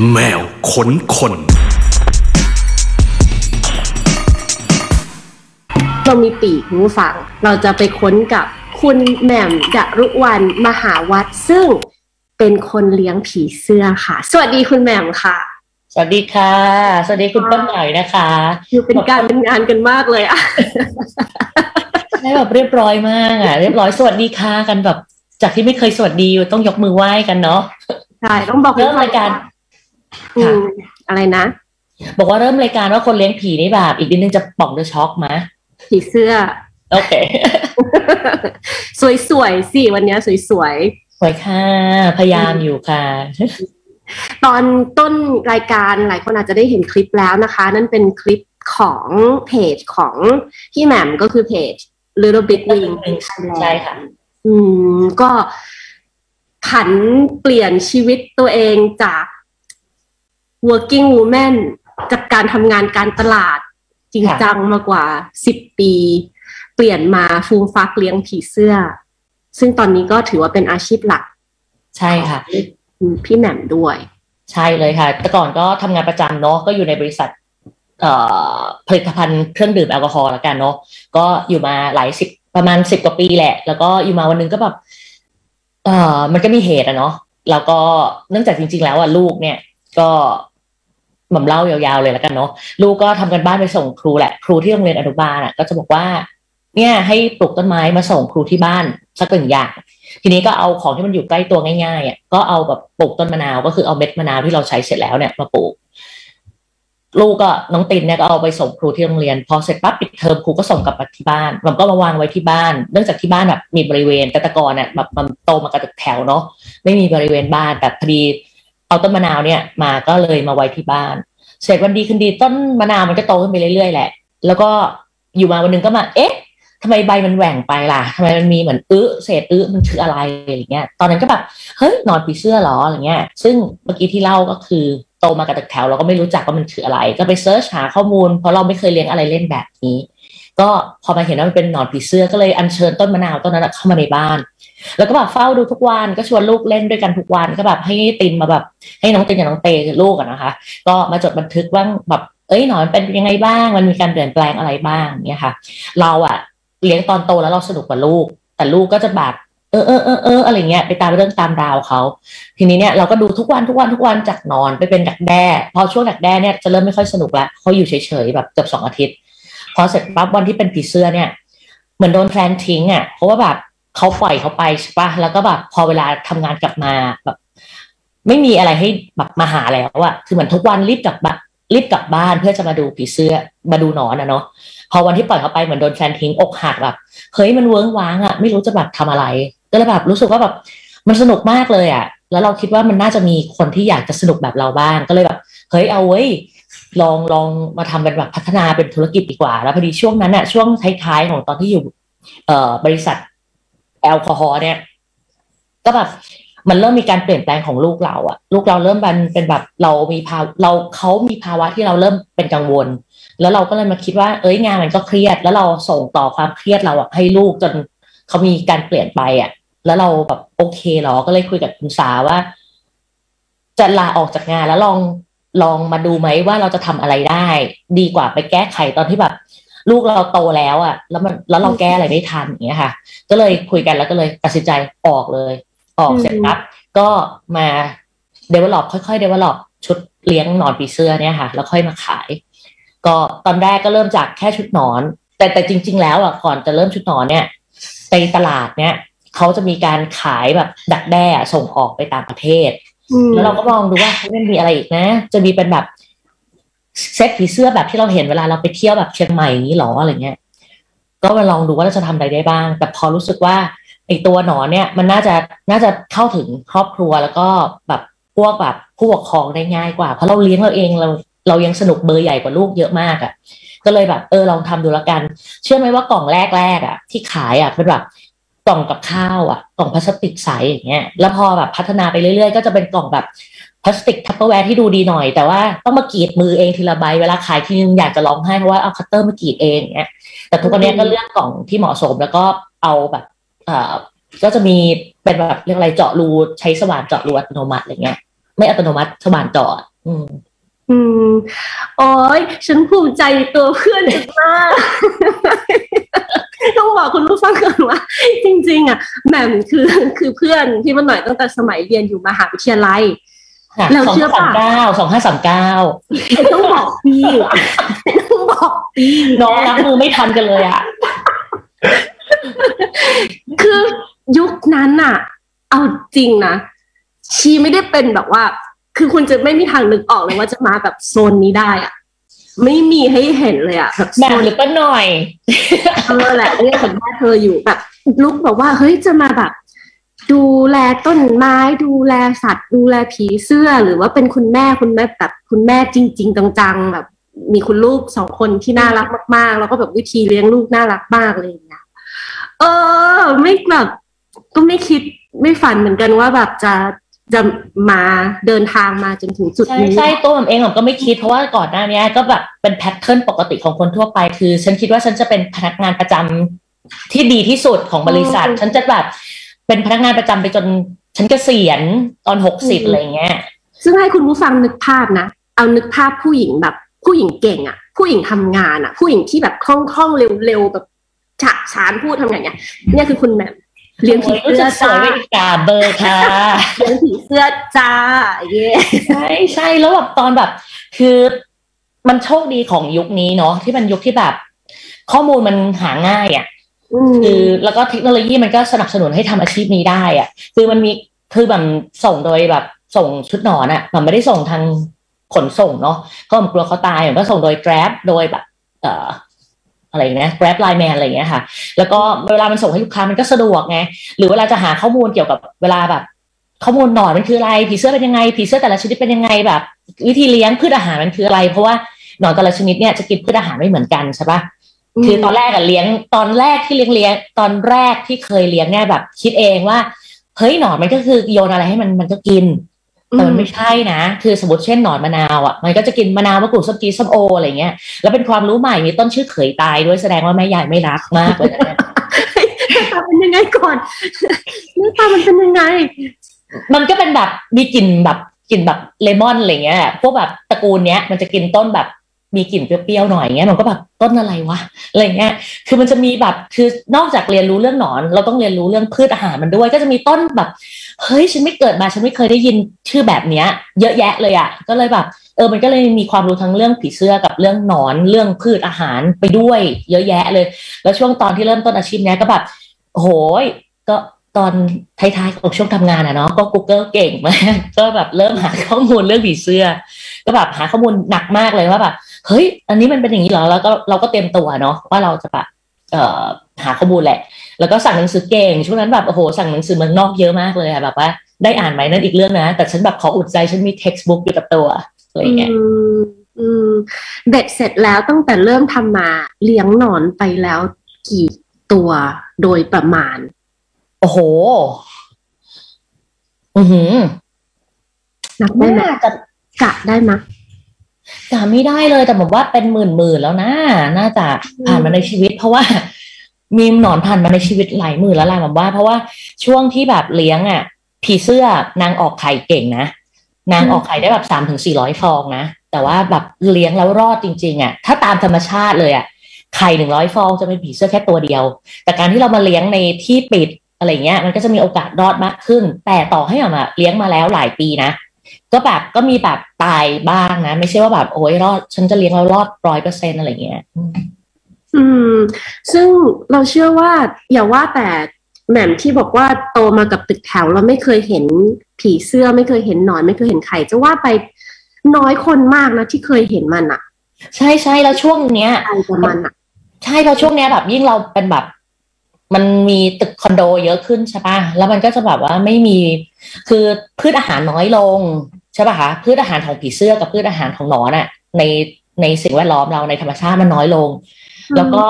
แมวขนคนเรามีปีกคุณผู้ฟัง เราจะไปค้นกับคุณแหม่มดรุวันมหาวัดซึ่งเป็นคนเลี้ยงผีเสื้อค่ะ สวัสดีคุณแหม่มค่ะ สวัสดีค่ะ สวัสดีคุณต้นหน่อยนะคะอยู่เป็นการเป็นงานกันมากเลยอะได้แบบเรียบร้อยมากอะเรียบร้อยสวัสดีค่ะกันแบบ จากที่ไม่เคยสวัสดีต้องยกมือไหว้กันเนาะใช่ต้องบอกเริ่มรายการ อืมอะไรนะ บอกว่าเริ่มรายการว่าคนเลี้ยงผีนี่แบบอีกนิดนึงจะป่องเดอะช็อกมะผีเสื้อ โอเค สวยๆสิวันเนี้ยสวยสวยค่ะพยายามอยู่ค่ะๆตอนต้นรายการหลายคนอาจจะได้เห็นคลิปแล้วนะคะ นั่นเป็นคลิปของเพจของพี่แหม่มก็คือเพจ Little Big Wing Thailand ใช่ค่ะ อืมก็ผันเปลี่ยนชีวิตตัวเองจาก working woman จากการทำงานการตลาดจริงค่ะจังมากกว่าสิบปี เปลี่ยนมาฟูมฟักเลี้ยงผีเสื้อ ซึ่งตอนนี้ก็ถือว่าเป็นอาชีพหลัก ใช่ค่ะของพี่แหม่มด้วย ใช่เลยค่ะ แต่ก่อนก็ทำงานประจำเนาะก็อยู่ในบริษัทเอ่อผลิตภัณฑ์เครื่องดื่มแอลกอฮอล์ละกันเนาะก็อยู่มาหลายสิบประมาณสิบกว่าปีแหละ แล้วก็อยู่มาวันหนึงก็แบบเอ่อมันก็มีเหตุอะเนาะแล้วก็เนื่องจากจริง ๆ แล้วอะลูกเนี่ย ก็ หม่ำเล่ายาวๆเลยละกันเนาะลูกก็ทำกันบ้านไปส่งครูแหละครูที่โรงเรียนอนุบาลอะก็จะบอกว่า เนี่ยให้ปลูกต้นไม้มาส่งครูที่บ้านสักหนึ่งอย่างทีนี้ก็เอาของที่มันอยู่ใกล้ตัวง่ายๆอะก็เอาแบบปลูกต้นมะนาวก็คือเอาเม็ดมะนาวที่เราใช้เสร็จแล้วเนี่ยมาปลูก ลูกก็น้องตินเนี่ยก็เอาไปส่งครูที่โรงเรียน พอเสร็จปั๊บปิดเทอมครูก็ส่งกลับมาที่บ้านมันก็มาวางไว้ที่บ้าน เนื่องจากที่บ้านแบบมีบริเวณแต่ตะกอนเนี่ยแบบมันโตมากับตึกแถวเนาะไม่มีบริเวณบ้านแต่พอดี เอาต้นมะนาวเนี่ยมาก็เลยมาไว้ที่บ้าน เสร็จวันดีคืนดีต้นมะนาวมันก็โตขึ้นไปเรื่อยๆแหละ แล้วก็อยู่มาวันหนึงก็มา เอ๊ะทำไมใบมันแหว่งไปล่ะทำไมมันมีเหมือนอื้เศษอื้มันคืออะไรอะไรเงี้ย ตอนนั้นก็แบบเฮ้ยหนอนผีเสื้อหรออะไรเงี้ย ซึ่งเมื่อกี้ที่เล่าก็คือโตมากับตึกแถวเราก็ไม่รู้จักว่ามันคืออะไร ก็ไปเซิร์ชหาข้อมูล เพราะเราไม่เคยเลี้ยงอะไรเล่นแบบนี้ ก็พอมาเห็นว่ามันเป็นหนอนผีเสื้อก็เลยอัญเชิญต้นมะนาวต้นนั้นเข้ามาในบ้าน แล้วก็แบบเฝ้าดูทุกวันก็ชวนลูกเล่นด้วยกันทุกวันก็แบบให้ตินมาแบบ ให้น้องตินกับน้องเตลูกอะนะคะ ก็มาจดบันทึกว่าแบบเอ้ยหนอนเป็นยังไงบ้าง มันมีการเปลี่ยนแปลงอะไรบ้างเนี่ยค่ะ เราอะเลี้ยงตอนโตแล้วเราสนุกกว่าลูก แต่ลูกก็จะแบบเออเออเออเอออะไรเงี้ยไปตามเรื่องตามราวเขา ทีนี้เนี่ยเราก็ดูทุกวันทุกวันทุกวันจากนอนไปเป็นดักแด้ พอช่วงดักแด้เนี่ยจะเริ่มไม่ค่อยสนุกละเขาอยู่เฉยๆแบบเกือบสองอาทิตย์ พอเสร็จปั๊บวันที่เป็นผีเสื้อเนี่ย เหมือนโดนแฟนทิ้งอะเพราะว่าแบบ เขาปล่อยเขาไปใช่ปะแล้วก็แบบพอเวลาทำงานกลับมาแบบไม่มีอะไรให้แบบมาหาแล้วอะคือเหมือนทุกวันรีบกลับบ้านรีบกลับบ้านเพื่อจะมาดูผีเสื้อมาดูหนอนอะเนาะพอวันที่ปล่อยเขาไปเหมือนโดนแฟนทิ้งอกหักแบบเฮ้ยมันเวิ้งว้างอะไม่รู้จะแบบทำอะไร ก็เลยแบบรู้สึกว่าแบบมันสนุกมากเลยอะแล้วเราคิดว่ามันน่าจะมีคนที่อยากจะสนุกแบบเราบ้างก็เลยแบบเฮ้ยเอาเว้ยลองลองมาทำเป็นแบบพัฒนาเป็นธุรกิจดีกว่า แล้วพอดีช่วงนั้นอะช่วงท้ายๆของตอนที่อยู่เอ่อบริษัท แอลกอฮอล์เนี่ย ก็แบบมันเริ่มมีการเปลี่ยนแปลงของลูกเราอะลูกเราเริ่มเป็นเป็นแบบเรามีภาวเราเขามีภาวะที่เราเริ่มเป็นกังวล แล้วเราก็เลยมาคิดว่า เอ้ยงานมันก็เครียด แล้วเราส่งต่อความเครียดเราอะให้ลูกจนเขามีการเปลี่ยนไปอะแล้วเราแบบโอเคเหรอก็เลยคุยกับคุณสาว่า จะลาออกจากงานแล้วลองลองมาดูไหมว่าเราจะทำอะไรได้ ดีกว่าไปแก้ไขตอนที่แบบ ลูกเราโตแล้วอะแล้วมันแล้วเราแก้อะไรไม่ทันอย่างเงี้ยค่ะ ก็เลยคุยกันแล้วก็เลยตัดสินใจออกเลย ออกเสร็จปั๊บก็มา develop ค่อยๆ develop ชุดเลี้ยงหนอนผีเสื้อเนี่ยค่ะ แล้วค่อยมาขาย ก็ตอนแรกก็เริ่มจากแค่ชุดหนอน แต่แต่จริง ๆ แล้วอะก่อนจะเริ่มชุดหนอนเนี่ยในตลาดเนี่ยเขาจะมีการขายแบบดักแด้อะส่งออกไปต่างประเทศอืมแล้วเราก็มองดูว่าเฮ้ยมันมีอะไรอีกนะ จะมีเป็นแบบ เซ็ตผีเสื้อแบบที่เราเห็นเวลาเราไปเที่ยวแบบเชียงใหม่อย่างนี้หรออะไรเงี้ย ก็มาลองดูว่าเราจะทำอะไรได้บ้าง แต่พอรู้สึกว่าไอ้ตัวหนอนเนี่ย มันน่าจะน่าจะเข้าถึงครอบครัวแล้วก็แบบพวกแบบผู้ปกครองได้ง่ายกว่า เพราะเราเลี้ยงเราเองเราเรายังสนุกเบอร์ใหญ่กว่าลูกเยอะมากอะ่ะ ก็เลยแบบเออลองทำดูแล้วกัน เชื่อไหมว่ากล่องแรกๆอะ ที่ขายอะเป็นแบบกล่องกับข้าวอะ กล่องพลาสติกใสอย่างเงี้ย แล้วพอแบบพัฒนาไปเรื่อยๆ ก็จะเป็นกล่องแบบ พลาสติก Tupperware ที่ดูดีหน่อย แต่ว่าต้องมากรีดมือเองทีละใบเวลาขายทีนึงอยากจะร้องไห้เพราะว่าเอาคัตเตอร์มากรีดเองเงี้ยแต่ทุกวันนี้ก็เลือกกล่องที่เหมาะสมแล้วก็เอาแบบเอ่อก็จะมีเป็นแบบเรียกอะไรเจาะรูใช้สว่านเจาะรูอัตโนมัติอะไรเงี้ย ไม่อัตโนมัติสว่านเจอดอืมอืมโอ้ยฉันภูมิใจตัวเพื่อนจังมากต้องบอกคุณผู้ฟังก่อนว่า จริง ๆ อะแหม่มคือคือเพื่อนที่มันหน่อยตั้งแต่สมัยเรียนอยู่มหาวิทยาลัย เราเชื่อป่ะสองเก้าสองห้าสามเก้าต้องบอกปีต้องบอกปีน้องรับมือไม่ทันกันเลยอะ คือยุคนั้นอะ เอาจริงนะ ชีไม่ได้เป็นแบบว่า คือคุณจะไม่มีทางนึกออกเลยว่าจะมาแบบโซนนี้ได้อะ ไม่มีให้เห็นเลยอะแบบโซนหรือป้าหน่อยเออแหละเรียกคนแม่เธออยู่แบบลุกบอกว่าเฮ้ยจะมาแบบ ดูแลต้นไม้ดูแลสัตว์ ดูแลผีเสื้อหรือว่าเป็นคุณแม่คุณแม่แบบคุณแม่จริง ๆจังๆแบบ มีคุณลูกสองคนที่น่ารักมาก ๆ แล้วก็แบบวิธีเลี้ยงลูกน่ารักมากเลยนะเออ ไม่แบบก็ไม่คิดไม่ฝันเหมือนกันว่าแบบจะจะมาเดินทางมาจนถึงจุดนี้ ใช่ใช่ตัวผมเองผมก็ไม่คิดเพราะว่าก่อนหน้านี้ก็แบบเป็นแพทเทิร์นปกติของคนทั่วไป คือ ฉันคิดว่าฉันจะเป็นพนักงานประจำที่ดีที่สุดของบริษัท ฉันจะแบบ เป็นพนักงานประจำไปจนฉันกเกษียณตอนหกสิบอะไรเงี้ย ซึ่งให้คุณผู้ฟังนึกภาพนะ เอานึกภาพผู้หญิงแบบ ผู้หญิงเก่งอะ ผู้หญิงทำงานอะ ผู้หญิงที่แบบคล่องๆเร็วๆแบบฉะฉานพูดทำอย่างเงี้ยเนี่ยคือคุณแม่เลี้ยงผีเสื้อจ้ากาเบอร์ค่ะเลี้ยงผีเสื้อจ้าเย่ใช่ใช่แล้วแบบตอนแบบ คือมันโชคดีของยุคนี้เนาะที่มันยุคที่แบบ ข้อมูลมันหาง่ายอะ คือแล้วก็เทคโนโลยีมันก็สนับสนุนให้ทำอาชีพนี้ได้อะคือมันมีคือแบบส่งโดยแบบส่งชุดนอนอะมันไม่ได้ส่งทางขนส่งเนาะเพราะมันกลัวเขาตายมันก็ส่งโดย Grab โดยแบบเอ่ออะไรนะ Grab Line Man อะไรเงี้ยค่ะ แล้วก็เวลามันส่งให้ลูกค้ามันก็สะดวกไง หรือเวลาจะหาข้อมูลเกี่ยวกับเวลาแบบ ข้อมูลหนอนมันคืออะไร ผีเสื้อเป็นยังไง ผีเสื้อแต่ละชนิดเป็นยังไงแบบ วิธีเลี้ยงพืชอาหารมันคืออะไร เพราะว่าหนอนแต่ละชนิดเนี่ยจะกินพืชอาหารไม่เหมือนกันใช่ปะ คือตอนแรกอะเลี้ยงตอนแรกที่เลี้ยงเลี้ยงตอนแรกที่เคยเลี้ยงเนี่ยแบบ คิดเองว่าเฮ้ยหนอนมันก็คือโยนอะไรให้มันมันก็กินแต่มันไม่ใช่นะ คือสมมติเช่นหนอนมะนาวอะ มันก็จะกินมะนาวมะกรูดส้มจีส้มโออะไรเงี้ย แล้วเป็นความรู้ใหม่ มีต้นชื่อเขยตายด้วยแสดงว่าแม่ยายไม่รักมากเลยนะตาเป็นยังไงก่อนหน้าตามันเป็นยังไง มันก็เป็นแบบมีกลิ่นแบบกลิ่นแบบเลมอนอะไรเงี้ย พวกแบบตระกูลเนี้ยมันจะกินต้นแบบ มีกลิ่นเปรี้ยวๆหน่อยเงี้ยมันก็แบบต้นอะไรวะอะไรเงี้ย คือมันจะมีแบบคือนอกจากเรียนรู้เรื่องหนอน เราต้องเรียนรู้เรื่องพืชอาหารมันด้วย ก็จะมีต้นแบบเฮ้ยฉันไม่เกิดมาฉันไม่เคยได้ยินชื่อแบบเนี้ย เยอะแยะเลยอะ่ะ ก็เลยแบบเออมันก็เลยมีความรู้ทั้งเรื่องผีเสื้อกับเรื่องหนอนเรื่องพืชอาหารไปด้วย เยอะแยะเลย แล้วช่วงตอนที่เริ่มต้นอาชีพเนี้ยก็แบบโหยก็ตอนท้ายๆของช่วงทำงานอะเนาะก็ Google เก่งมากก็แบบเริ่มหาข้อมูลเรื่องผีเสื้อ ก็แบบหาข้อมูลหนักมากเลยว่าแบบ เฮ้ย อันนี้มันเป็นอย่างนี้เหรอ แล้วก็เราก็เตรียมตัวเนาะว่าเราจะแบบเอ่อหาข้อมูลแหละ แล้วก็สั่งหนังสือเก่ง ช่วงนั้นแบบโอ้โหสั่งหนังสือเมืองนอกเยอะมากเลยอะแบบว่าได้อ่านไหมนั่นอีกเรื่องนะ แต่ฉันแบบขออุดใจฉันมี textbook อยู่กับตัวอะไรเงี้ยอืมเบ็ดเสร็จแล้วตั้งแต่เริ่มทำมาเลี้ยงหนอนไปแล้วกี่ตัวโดยประมาณ โอ้โห อือหือนับได้ไหมจะกะได้ไหม จำไม่ได้เลยแต่ผมว่าเป็นหมื่นหมื่นแล้วนะน่าจะผ่านมาในชีวิต เพราะว่ามีหนอนผ่านมาในชีวิตหลายหมื่นแล้วแหละผมว่า เพราะว่าช่วงที่แบบเลี้ยงอะผีเสื้อนางออกไข่เก่งนะนางออกไข่ได้แบบสามถึงสี่ร้อยฟองนะแต่ว่าแบบเลี้ยงแล้วรอดจริง ๆอะถ้าตามธรรมชาติเลยอะไข่หนึ่งร้อยฟองจะเป็นผีเสื้อแค่ตัวเดียว แต่การที่เรามาเลี้ยงในที่ปิดอะไรเงี้ย มันก็จะมีโอกาสรอดมากขึ้น แต่ต่อให้ออกมาเลี้ยงมาแล้วหลายปีนะ ก็แบบก็มีแบบตายบ้างนะ ไม่ใช่ว่าแบบโอ้ยรอด ฉันจะเลี้ยงเรารอดร้อยเปอร์เซ็นอะไรเงี้ย อืม ซึ่งเราเชื่อว่า อย่าว่าแต่แหม่มที่บอกว่าโตมากับตึกแถวเราไม่เคยเห็นผีเสื้อไม่เคยเห็นหนอนไม่เคยเห็นไข่จะว่าไปน้อยคนมากนะที่เคยเห็นมันอะใช่ใช่แล้วช่วงเนี้ยมันอะใช่แล้วช่วงเนี้ยแบบยิ่งเราเป็นแบบมันมีตึกคอนโดเยอะขึ้นใช่ปะแล้วมันก็จะแบบว่าไม่มี คือพืชอาหารน้อยลง ใช่ปะคะพืชอาหารของผีเสื้อกับพืชอาหารของหนอนอะในในสิ่งแวดล้อมเราในธรรมชาติมันน้อยลง แล้วก็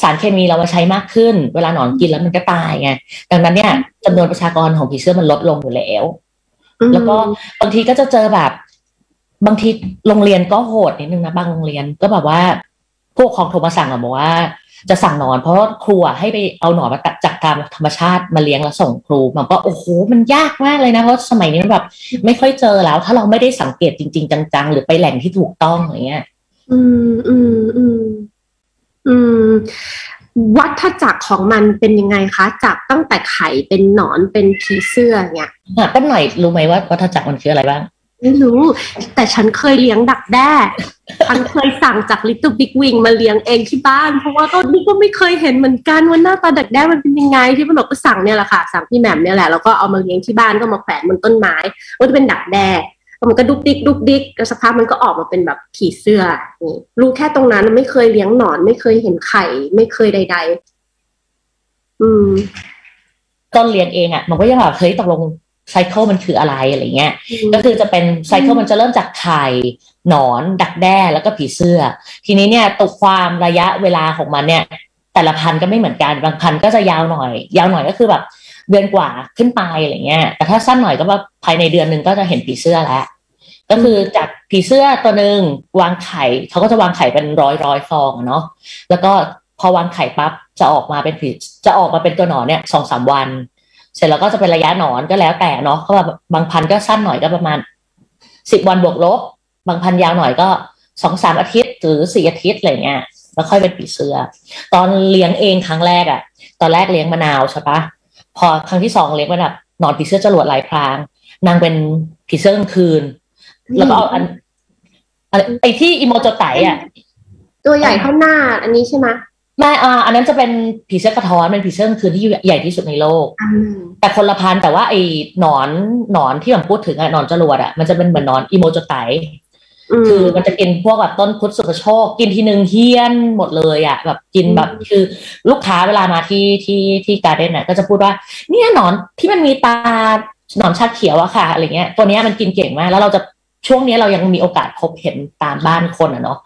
สารเคมีเรามาใช้มากขึ้น เวลาหนอนกินแล้วมันก็ตายไงดังนั้นเนี่ยจำนวนประชากรของผีเสื้อมันลดลงอยู่แล้ว แล้วก็บางทีก็จะเจอแบบ บางทีโรงเรียนก็โหดนิดนึงนะบางโรงเรียนก็แบบว่าพวกของโทรมาสั่งอะบอกว่า จะสั่งหนอน เพราะว่าครูให้ไปเอาหนอนมาตัดจากตามธรรมชาติมาเลี้ยงแล้วส่งครูมันก็โอ้โหมันยากมากเลยนะเพราะสมัยนี้มันแบบ ไม่ค่อยเจอแล้ว ถ้าเราไม่ได้สังเกตจริง ๆ จัง ๆ หรือไปแหล่งที่ถูกต้องอย่างเงี้ย อืมอืมอืมอืมวัฏจักรของมันเป็นยังไงคะจากตั้งแต่ไข่เป็นหนอนเป็นผีเสื้อเนี่ยอะต้นหน่อยรู้ไหมว่าวัฏจักรมันคืออะไรบ้าง ไม่รู้ แต่ฉันเคยเลี้ยงดักแด้ฉันเคยสั่งจาก Little Big Wing มาเลี้ยงเองที่บ้าน เพราะว่าก็นี่ก็ไม่เคยเห็นเหมือนกันว่าหน้าตาดักแด้มันเป็นยังไงที่มันบอกก็สั่งเนี่ยแหละค่ะ สั่งพี่แหม่มเนี่ยแหละแล้วก็เอามาเลี้ยงที่บ้านก็มาแขวนบนต้นไม้ก็จะเป็นดักแด้มันก็ดุกดิกดุกดิกแล้วสักพักมันก็ออกมาเป็นแบบผีเสื้อนี่รู้แค่ตรงนั้นไม่เคยเลี้ยงหนอน ไม่เคยเห็นไข่ ไม่เคยใด ๆ อืมต้นเลี้ยงเองอะ มันก็ยังแบบเฮ้ยตกลง ไซเคิลมันคืออะไรอะไรเงี้ย ก็คือจะเป็นไซเคิลมันจะเริ่มจากไข่หนอนดักแด้แล้วก็ผีเสื้อ ทีนี้เนี่ยตัวความระยะเวลาของมันเนี่ย แต่ละพันธุ์ก็ไม่เหมือนกันบางพันธุ์ก็จะยาวหน่อย ยาวหน่อยก็คือแบบเดือนกว่าขึ้นไปอะไรเงี้ย แต่ถ้าสั้นหน่อยก็ว่าภายในเดือนหนึ่งก็จะเห็นผีเสื้อแล้วก็คือจากผีเสื้อตัวหนึ่งวางไข่เขาก็จะวางไข่เป็นร้อยร้อยฟองอะเนาะแล้วก็พอวางไข่ปั๊บจะออกมาเป็นผีจะออกมาเป็นตัวหนอนเนี่ยสองสามวัน เสร็จแล้วก็จะเป็นระยะหนอนก็แล้วแต่เนาะก็แบบบางพันธุ์ก็สั้นหน่อยก็ประมาณสิบวันบวกลบ บางพันธุ์ยาวหน่อยก็สองสามอาทิตย์ หรือสี่อาทิตย์อะไรเงี้ยแล้วค่อยเป็นผีเสื้อตอนเลี้ยงเองครั้งแรกอะตอนแรกเลี้ยงมะนาวใช่ปะพอครั้งที่สองเลี้ยงเป็นแบบหนอนผีเสื้อจรวดลายพราง นางเป็นผีเสื้อกลางคืน แล้วก็เอาอันอันไอที่อิโมโจไตอะ ตัวใหญ่เท่าหน้า อันนี้ใช่ไหม ไม่อ่าอันนั้นจะเป็นผีเสื้อกระท้อนเป็นผีเสื้อกลางคืนที่ใหญ่ที่สุดในโลกอันหนึ่งแต่คนละพันธุ์แต่ว่าไอ้หนอนหนอนที่ผมพูดถึงอะหนอนจรวดอะมันจะเป็นเหมือนหนอนอิโมโจไตคือมันจะกินพวกแบบต้นพุทธสุขโชค กินทีหนึ่งเฮี้ยนหมดเลยอะแบบกินแบบคือลูกค้าเวลามาที่ที่ที่การ์เด้นน่ะก็จะพูดว่า เนี่ยหนอนที่มันมีตาหนอนชาเขียวอะค่ะอะไรเงี้ยตัวเนี้ยมันกินเก่งมากแล้วเราจะช่วงนี้เรายังมีโอกาสพบเห็นตามบ้านคนอะเนาะ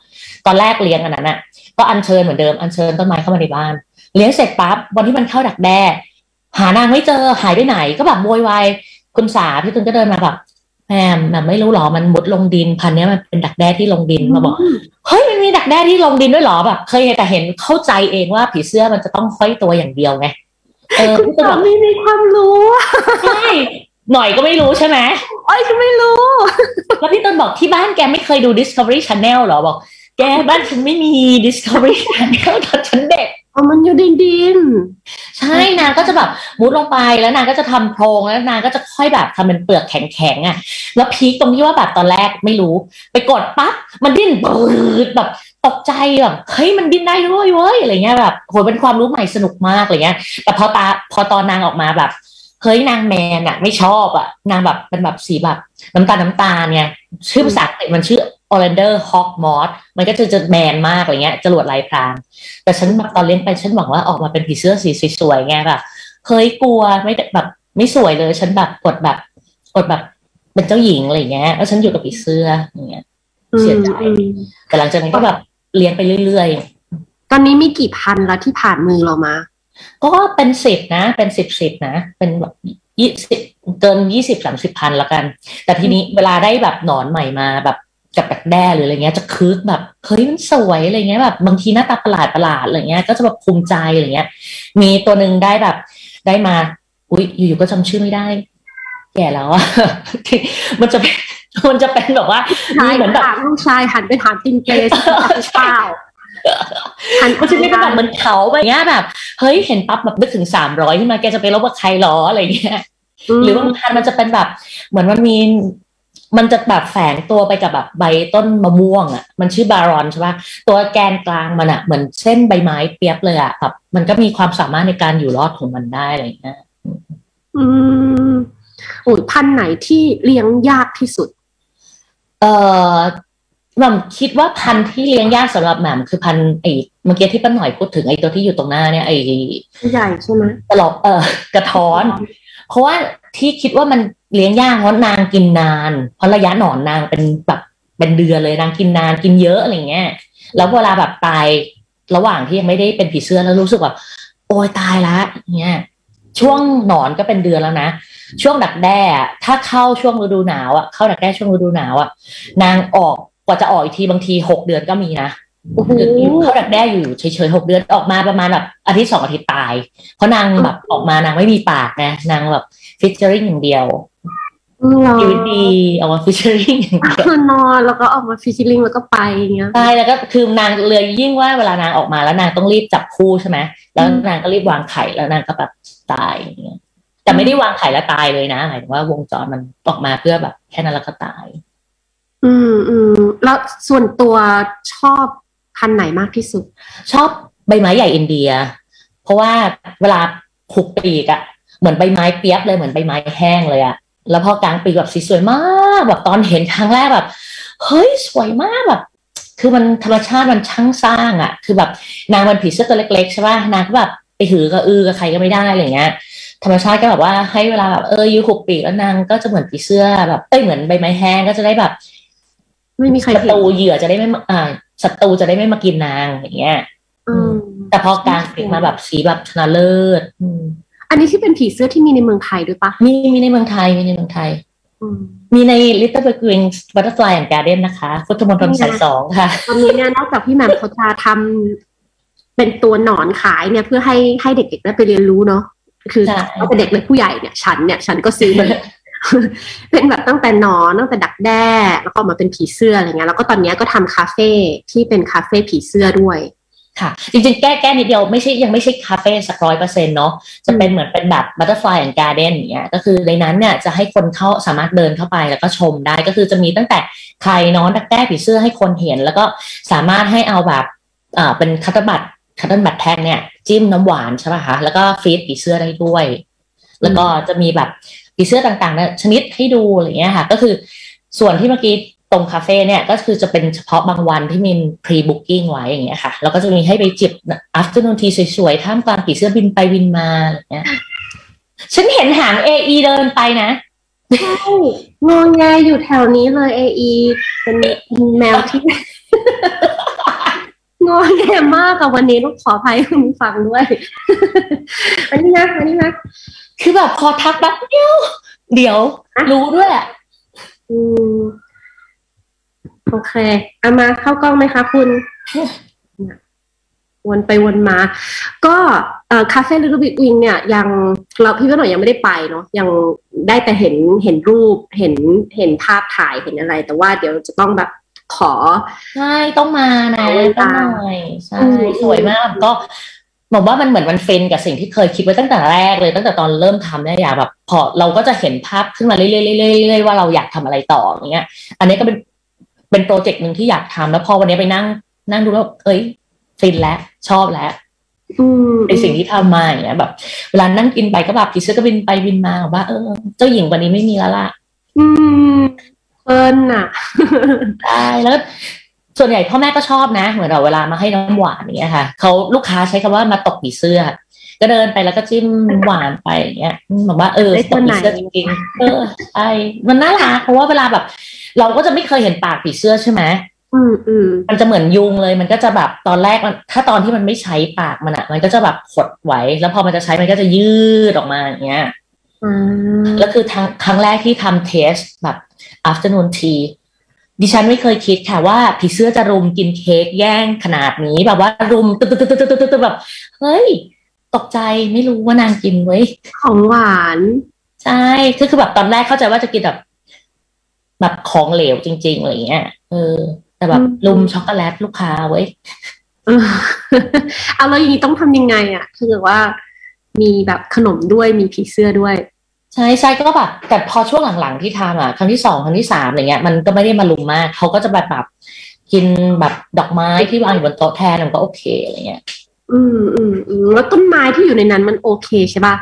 ตอนแรกเลี้ยงอันนั้นอะ ก็อัญเชิญเหมือนเดิมอัญเชิญต้นไม้เข้ามาในบ้าน เลี้ยงเสร็จปั๊บวันที่มันเข้าดักแด้หานางไม่เจอหายไปไหน ก็แบบโวยวายคุณสาพี่ตุนก็เดินมาแบบแหมแบบไม่รู้หรอมันมุดลงดินพันเนี้ยมันเป็นดักแด้ที่ลงดินมาบอกเฮ้ยมันมีดักแด้ที่ลงดินด้วยเหรอแบบ เคยแต่เห็นเข้าใจเองว่าผีเสื้อมันจะต้องห้อยตัวอย่างเดียวไงเออคุณพี่ตุนสาบอกมีมีความรู้อะใช่หน่อยก็ไม่รู้ใช่ไหมโอ้ยก็ไม่รู้ แล้วพี่ตุนบอกที่บ้านแกไม่เคยดู Discovery Channel เหรอบอก แกบ้านฉันไม่มี Discovery Channel ตอนฉันเด็กอ๋อมันอยู่ในดิน ใช่นางก็จะแบบมุดลงไปแล้วนางก็จะทำโพรงแล้วนางก็จะค่อยแบบทำเป็นเปลือกแข็งๆอะ แล้วพีคตรงที่ว่าแบบตอนแรกไม่รู้ ไปกดปั๊บมันดิ้นปืดแบบตกใจแบบเฮ้ยมันดิ้นได้ด้วยเว้ยอะไรเงี้ยแบบโหเป็นความรู้ใหม่สนุกมากอะไรเงี้ย แต่พอตาพอตอนนางออกมาแบบ เฮ้ยนางแมนอะไม่ชอบอะนางแบบเป็นแบบสีแบบน้ำตาลน้ำตาลเนี่ยชื่อภาษาอังกฤษมันชื่อ Orander Hawk Moth มันก็จะจะแมนมากอะไรเงี้ยจรวดลายพราง แต่ฉันแบบตอนเลี้ยงไปฉันหวังว่าออกมาเป็นผีเสื้อสีสวยๆไงแบบเฮ้ยกลัวไม่ได้แบบไม่สวยเลยฉันแบบกดแบบกดแบบเป็นเจ้าหญิงอะไรเงี้ยแล้วฉันอยู่กับผีเสื้ออย่างเงี้ยเสียใจอืมแต่หลังจากนั้นก็แบบเลี้ยงไปเรื่อยตอนนี้มีกี่พันแล้วที่ผ่านมือเรามาๆ ก็เป็นสิบนะ เป็นสิบสิบนะ เป็นแบบยี่สิบเกินยี่สิบสามสิบพันละกัน แต่ทีนี้เวลาได้แบบหนอนใหม่มาแบบกับดักแด้หรืออะไรเงี้ยจะคึกแบบเฮ้ยมันสวยอะไรเงี้ยแบบบางทีหน้าตาประหลาดประหลาดๆอะไรเงี้ยก็จะแบบภูมิใจอะไรเงี้ย มีตัวหนึ่งได้แบบ ได้มา อุ๊ยอยู่ๆก็จำชื่อไม่ได้ แก่แล้วอะมันจะเป็นมันจะเป็นแบบว่าชายมีเหมือนแบบถามลูกชายหันไปถามตินเกสเปล่าหัน มันจะมีเป็นแบบเหมือนเขาแบบเงี้ยแบบ เฮ้ยเห็นปั๊บแบบนึกถึงสามร้อยขึ้นมาแกจะไปลบกับใครหรออะไรเงี้ยหรือบางพันธุ์มันจะเป็นแบบ เหมือนมันมีมันจะแบบแฝงตัวไปกับแบบใบต้นมะม่วงอะ มันชื่อบารอนใช่ปะตัวแกนกลางมันอะ เหมือนเส้นใบไม้เปียบเลยอะแบบมันก็มีความสามารถในการอยู่รอดของมันได้อะไรเงี้ย อืมโอ้ยพันธุ์ไหนที่เลี้ยงยากที่สุด เออแหม่มคิดว่าพันธุ์ที่เลี้ยงยากสำหรับแหม่มคือพันธุ์ไอ้เมื่อกี้ที่ป้าหน่อยพูดถึงไอ้ตัวที่อยู่ตรงหน้าเนี่ยไอ้ใหญ่ใช่ไหมตลอกเออกระท้อน เพราะว่าที่คิดว่ามันเลี้ยงยากเพราะนางกินนาน เพราะระยะหนอนนางเป็นแบบเป็นเดือนเลยนางกินนานกินเยอะอะไรเงี้ยแล้วเวลาแบบตายระหว่างที่ยังไม่ได้เป็นผีเสื้อแล้วรู้สึกแบบโอ้ยตายละเงี้ยช่วงหนอนก็เป็นเดือนแล้วนะ ช่วงดักแด้อะถ้าเข้าช่วงฤดูหนาวอะเข้าดักแด้ช่วงฤดูหนาวอะนางออกก ว่าจะออกอีกทีบางทีหกเดือนก็มีนะโอ้โหอยู่เข้าดักแด้อยู่เฉยๆหกเดือนออกมาประมาณแบบอาทิตย์สองอาทิตย์ตาย เพราะนางแบบออกมานางไม่มีปากนะนางแบบfeaturing อย่างเดียวเหรอชีวิตดีออกมา featuring อย่างเดียวคือนอนแล้วก็ออกมา featuring แล้วก็ไปอย่างเงี้ยใช่แล้วก็คือนางเลยยิ่งว่าเวลานางออกมาแล้วนางต้องรีบจับคู่ใช่ไหมแล้วนางก็รีบวางไข่แล้วนางก็แบบตายอย่างเงี้ยแต่ไม่ได้วางไข่แล้วตายเลยนะหมายถึงว่าวงจรมันออกมาเพื่อแบบแค่นั้นแล้วก็ตาย อืมอืมแล้วส่วนตัวชอบพันธุ์ไหนมากที่สุด ชอบใบไม้ใหญ่อินเดีย เพราะว่าเวลาผูกปีกอะเหมือนใบไม้เปียกเลยเหมือนใบไม้แห้งเลยอะแล้วพอกลางปีกแบบสีสวยมากแบบตอนเห็นครั้งแรกแบบ เฮ้ยสวยมากแบบ คือมันธรรมชาติมันช่างสร้างอะคือแบบนางมันผีเสื้อตัวเล็กๆใช่ป่ะนางก็แบบไปหือกับอือกับใครก็ไม่ได้อะไรเงี้ยธรรมชาติก็แบบว่าให้เวลาแบบเออยูหุบปีกแล้วนางก็จะเหมือนผีเสื้อแบบเอ้ยเหมือนใบไม้แห้งก็จะได้แบบ ไม่มีใครศัเห็นตรูเหยื่อจะได้ไม่มาอ่าศัตรูจะได้ไม่มากินนางอย่างเงี้ยอืมแต่พอกลางปีกมาแบบสีแบบชนะเลิศอืมอันนี้ที่เป็นผีเสื้อที่มีในเมืองไทยด้วยปะมีมีในเมืองไทยมีในเมืองไทยอืมมีใน Little Big Wings Butterfly and Garden นะคะพุทธมณฑลสายสองค่ะ ตอนนี้เนี่ยนอกจากพี่แหม่มเขาจะทำเป็นตัวหนอนขายเนี่ยเพื่อให้ให้เด็กๆได้ไปเรียนรู้เนาะคือใช่เขาเป็นเด็กเลยผู้ใหญ่เนี่ย ฉันเนี่ย ฉันก็ซื้อมา เป็นแบบตั้งแต่นอนตั้งแต่ดักแด้แล้วก็มาเป็นผีเสื้ออะไรเงี้ยแล้วก็ตอนนี้ก็ทำคาเฟ่ที่เป็นคาเฟ่ผีเสื้อด้วยค่ะจริงๆ แก้แก้นิดเดียวไม่ใช่ยังไม่ใช่คาเฟ่สักร้อยเปอร์เซ็นต์เนาะจะเป็นเหมือนเป็นแบบ Butterfly and Garden อย่างเงี้ยก็คือในนั้นเนี่ยจะให้คนเข้าสามารถเดินเข้าไปแล้วก็ชมได้ก็คือจะมีตั้งแต่ไข่หนอนดักแด้ผีเสื้อให้คนเห็น แล้วก็สามารถให้เอาแบบอ่าเป็น cotton bud cotton bud แท่งเนี่ยจิ้มน้ำหวานใช่ป่ะคะแล้วก็ feed ผีเสื้อได้ด้วย แล้วก็จะมีแบบ ผีเสื้อต่างๆเนี่ยชนิดให้ดูอะไรเงี้ยค่ะ ก็คือส่วนที่เมื่อกี้ตรงคาเฟ่เนี่ยก็คือจะเป็นเฉพาะบางวันที่มี pre booking ไว้อย่างเงี้ยค่ะ แล้วก็จะมีให้ไปจิบ afternoon tea สวยๆ ท่ามกลางผีเสื้อบินไปบินมาอะไรเงี้ยฉันเห็นหาง AE เดินไปนะใช่งอแงอยู่แถวนี้เลยเอไอเป็นแมวที่งอแงมากกับวันนี้ต้องขออภัยคุณฟังด้วยอันนี้นะอันนี้นะ คือแบบพอทักแป๊บเดียว เดี๋ยว รู้ด้วยแหละอืมโอเคเอามาเข้ากล้องไหมคะคุณ วนไปวนมา ก็คาเฟ่ลิ t บิ g วิงเนี่ย ยังเราพี่ก็หน่อยยังไม่ได้ไปเนาะยังได้แต่เห็นเห็นรูป เห็นเห็นภาพถ่ายเห็นอะไร แต่ว่าเดี๋ยวจะต้องแบบขอ ใช่ ต้องมานะเอาไว้ต้องตามหน่อยใช่อืมสวยมากก็ บอกว่ามันเหมือนมันฟินกับสิ่งที่เคยคิดไว้ตั้งแต่แรกเลย ตั้งแต่ตอนเริ่มทำเนี่ยอยากแบบ พอเราก็จะเห็นภาพขึ้นมาเรื่อยๆเรื่อยๆเรื่อยๆว่าเราอยากทำอะไรต่ออย่างเงี้ย อันนี้ก็เป็นเป็นโปรเจกต์หนึ่งที่อยากทำแล้วพอวันนี้ไปนั่ง นั่งดูแล้วเอ้ยฟินแล้วชอบแล้วอืมในสิ่งที่ทำมาอย่างเงี้ยแบบ เวลานั่งกินไปก็แบบผีเสื้อก็บินไปบินมาบอกว่าเออ เจ้าหญิงวันนี้ไม่มีแล้วล่ะ อืมเฟิร์นอะใช่แล้ว ส่วนใหญ่พ่อแม่ก็ชอบนะ เหมือนเราเวลามาให้น้ำหวานอย่างเงี้ยค่ะเขาลูกค้าใช้คำว่ามาตกผีเสื้อ ก็เดินไปแล้วก็จิ้มหวานไปอย่างเงี้ยอืมบอกว่าเออได้ตตักวไหนผีเสื้อจริงๆเออใช่มันน่ารักเพราะว่าเวลาแบบ เราก็จะไม่เคยเห็นปากผีเสื้อใช่ไหมอืมอืมมันจะเหมือนยุงเลย มันก็จะแบบตอนแรกมันถ้าตอนที่มันไม่ใช้ปากมันอะมันก็จะแบบขดไว้ แล้วพอมันจะใช้มันก็จะยืดออกมาอย่างเงี้ยอ่าแล้วคือทั้งครั้งแรกที่ทำเทสแบบ afternoon tea ดิฉันไม่เคยคิดค่ะว่าผีเสื้อจะรุมกินเค้กแย่งขนาดนี้แบบว่ารุมตึ๊ดตึ๊ดตึ๊ดตึ๊ดตึ๊ดตึ๊ดแบบเฮ้ย ตกใจไม่รู้ว่านางกินเว้ยของหวานใช่คือคือแบบตอนแรกเข้าใจว่าจะกินแบบ แบบของเหลวจริงๆอะไรเงี้ยเออ แต่แบบรุมช็อกโกแลตลูกค้าเว้ยเออเอาแล้วอย่างนี้ต้องทำยังไง อะ คือว่ามีแบบขนมด้วยมีผีเสื้อด้วย ใช่ใช่ก็แบบแต่พอช่วงหลังๆที่ทำอะ ครั้งที่สองครั้งที่สามอะไรเงี้ยมันก็ไม่ได้มาลุมมากเขาก็จะแบบแบบกินแบบดอกไม้ที่วางอยู่บนโต๊ะแทนมันก็โอเคอะไรเงี้ย อืมอืมอืมแล้วต้นไม้ที่อยู่ในนั้นมันโอเคใช่ป่ะ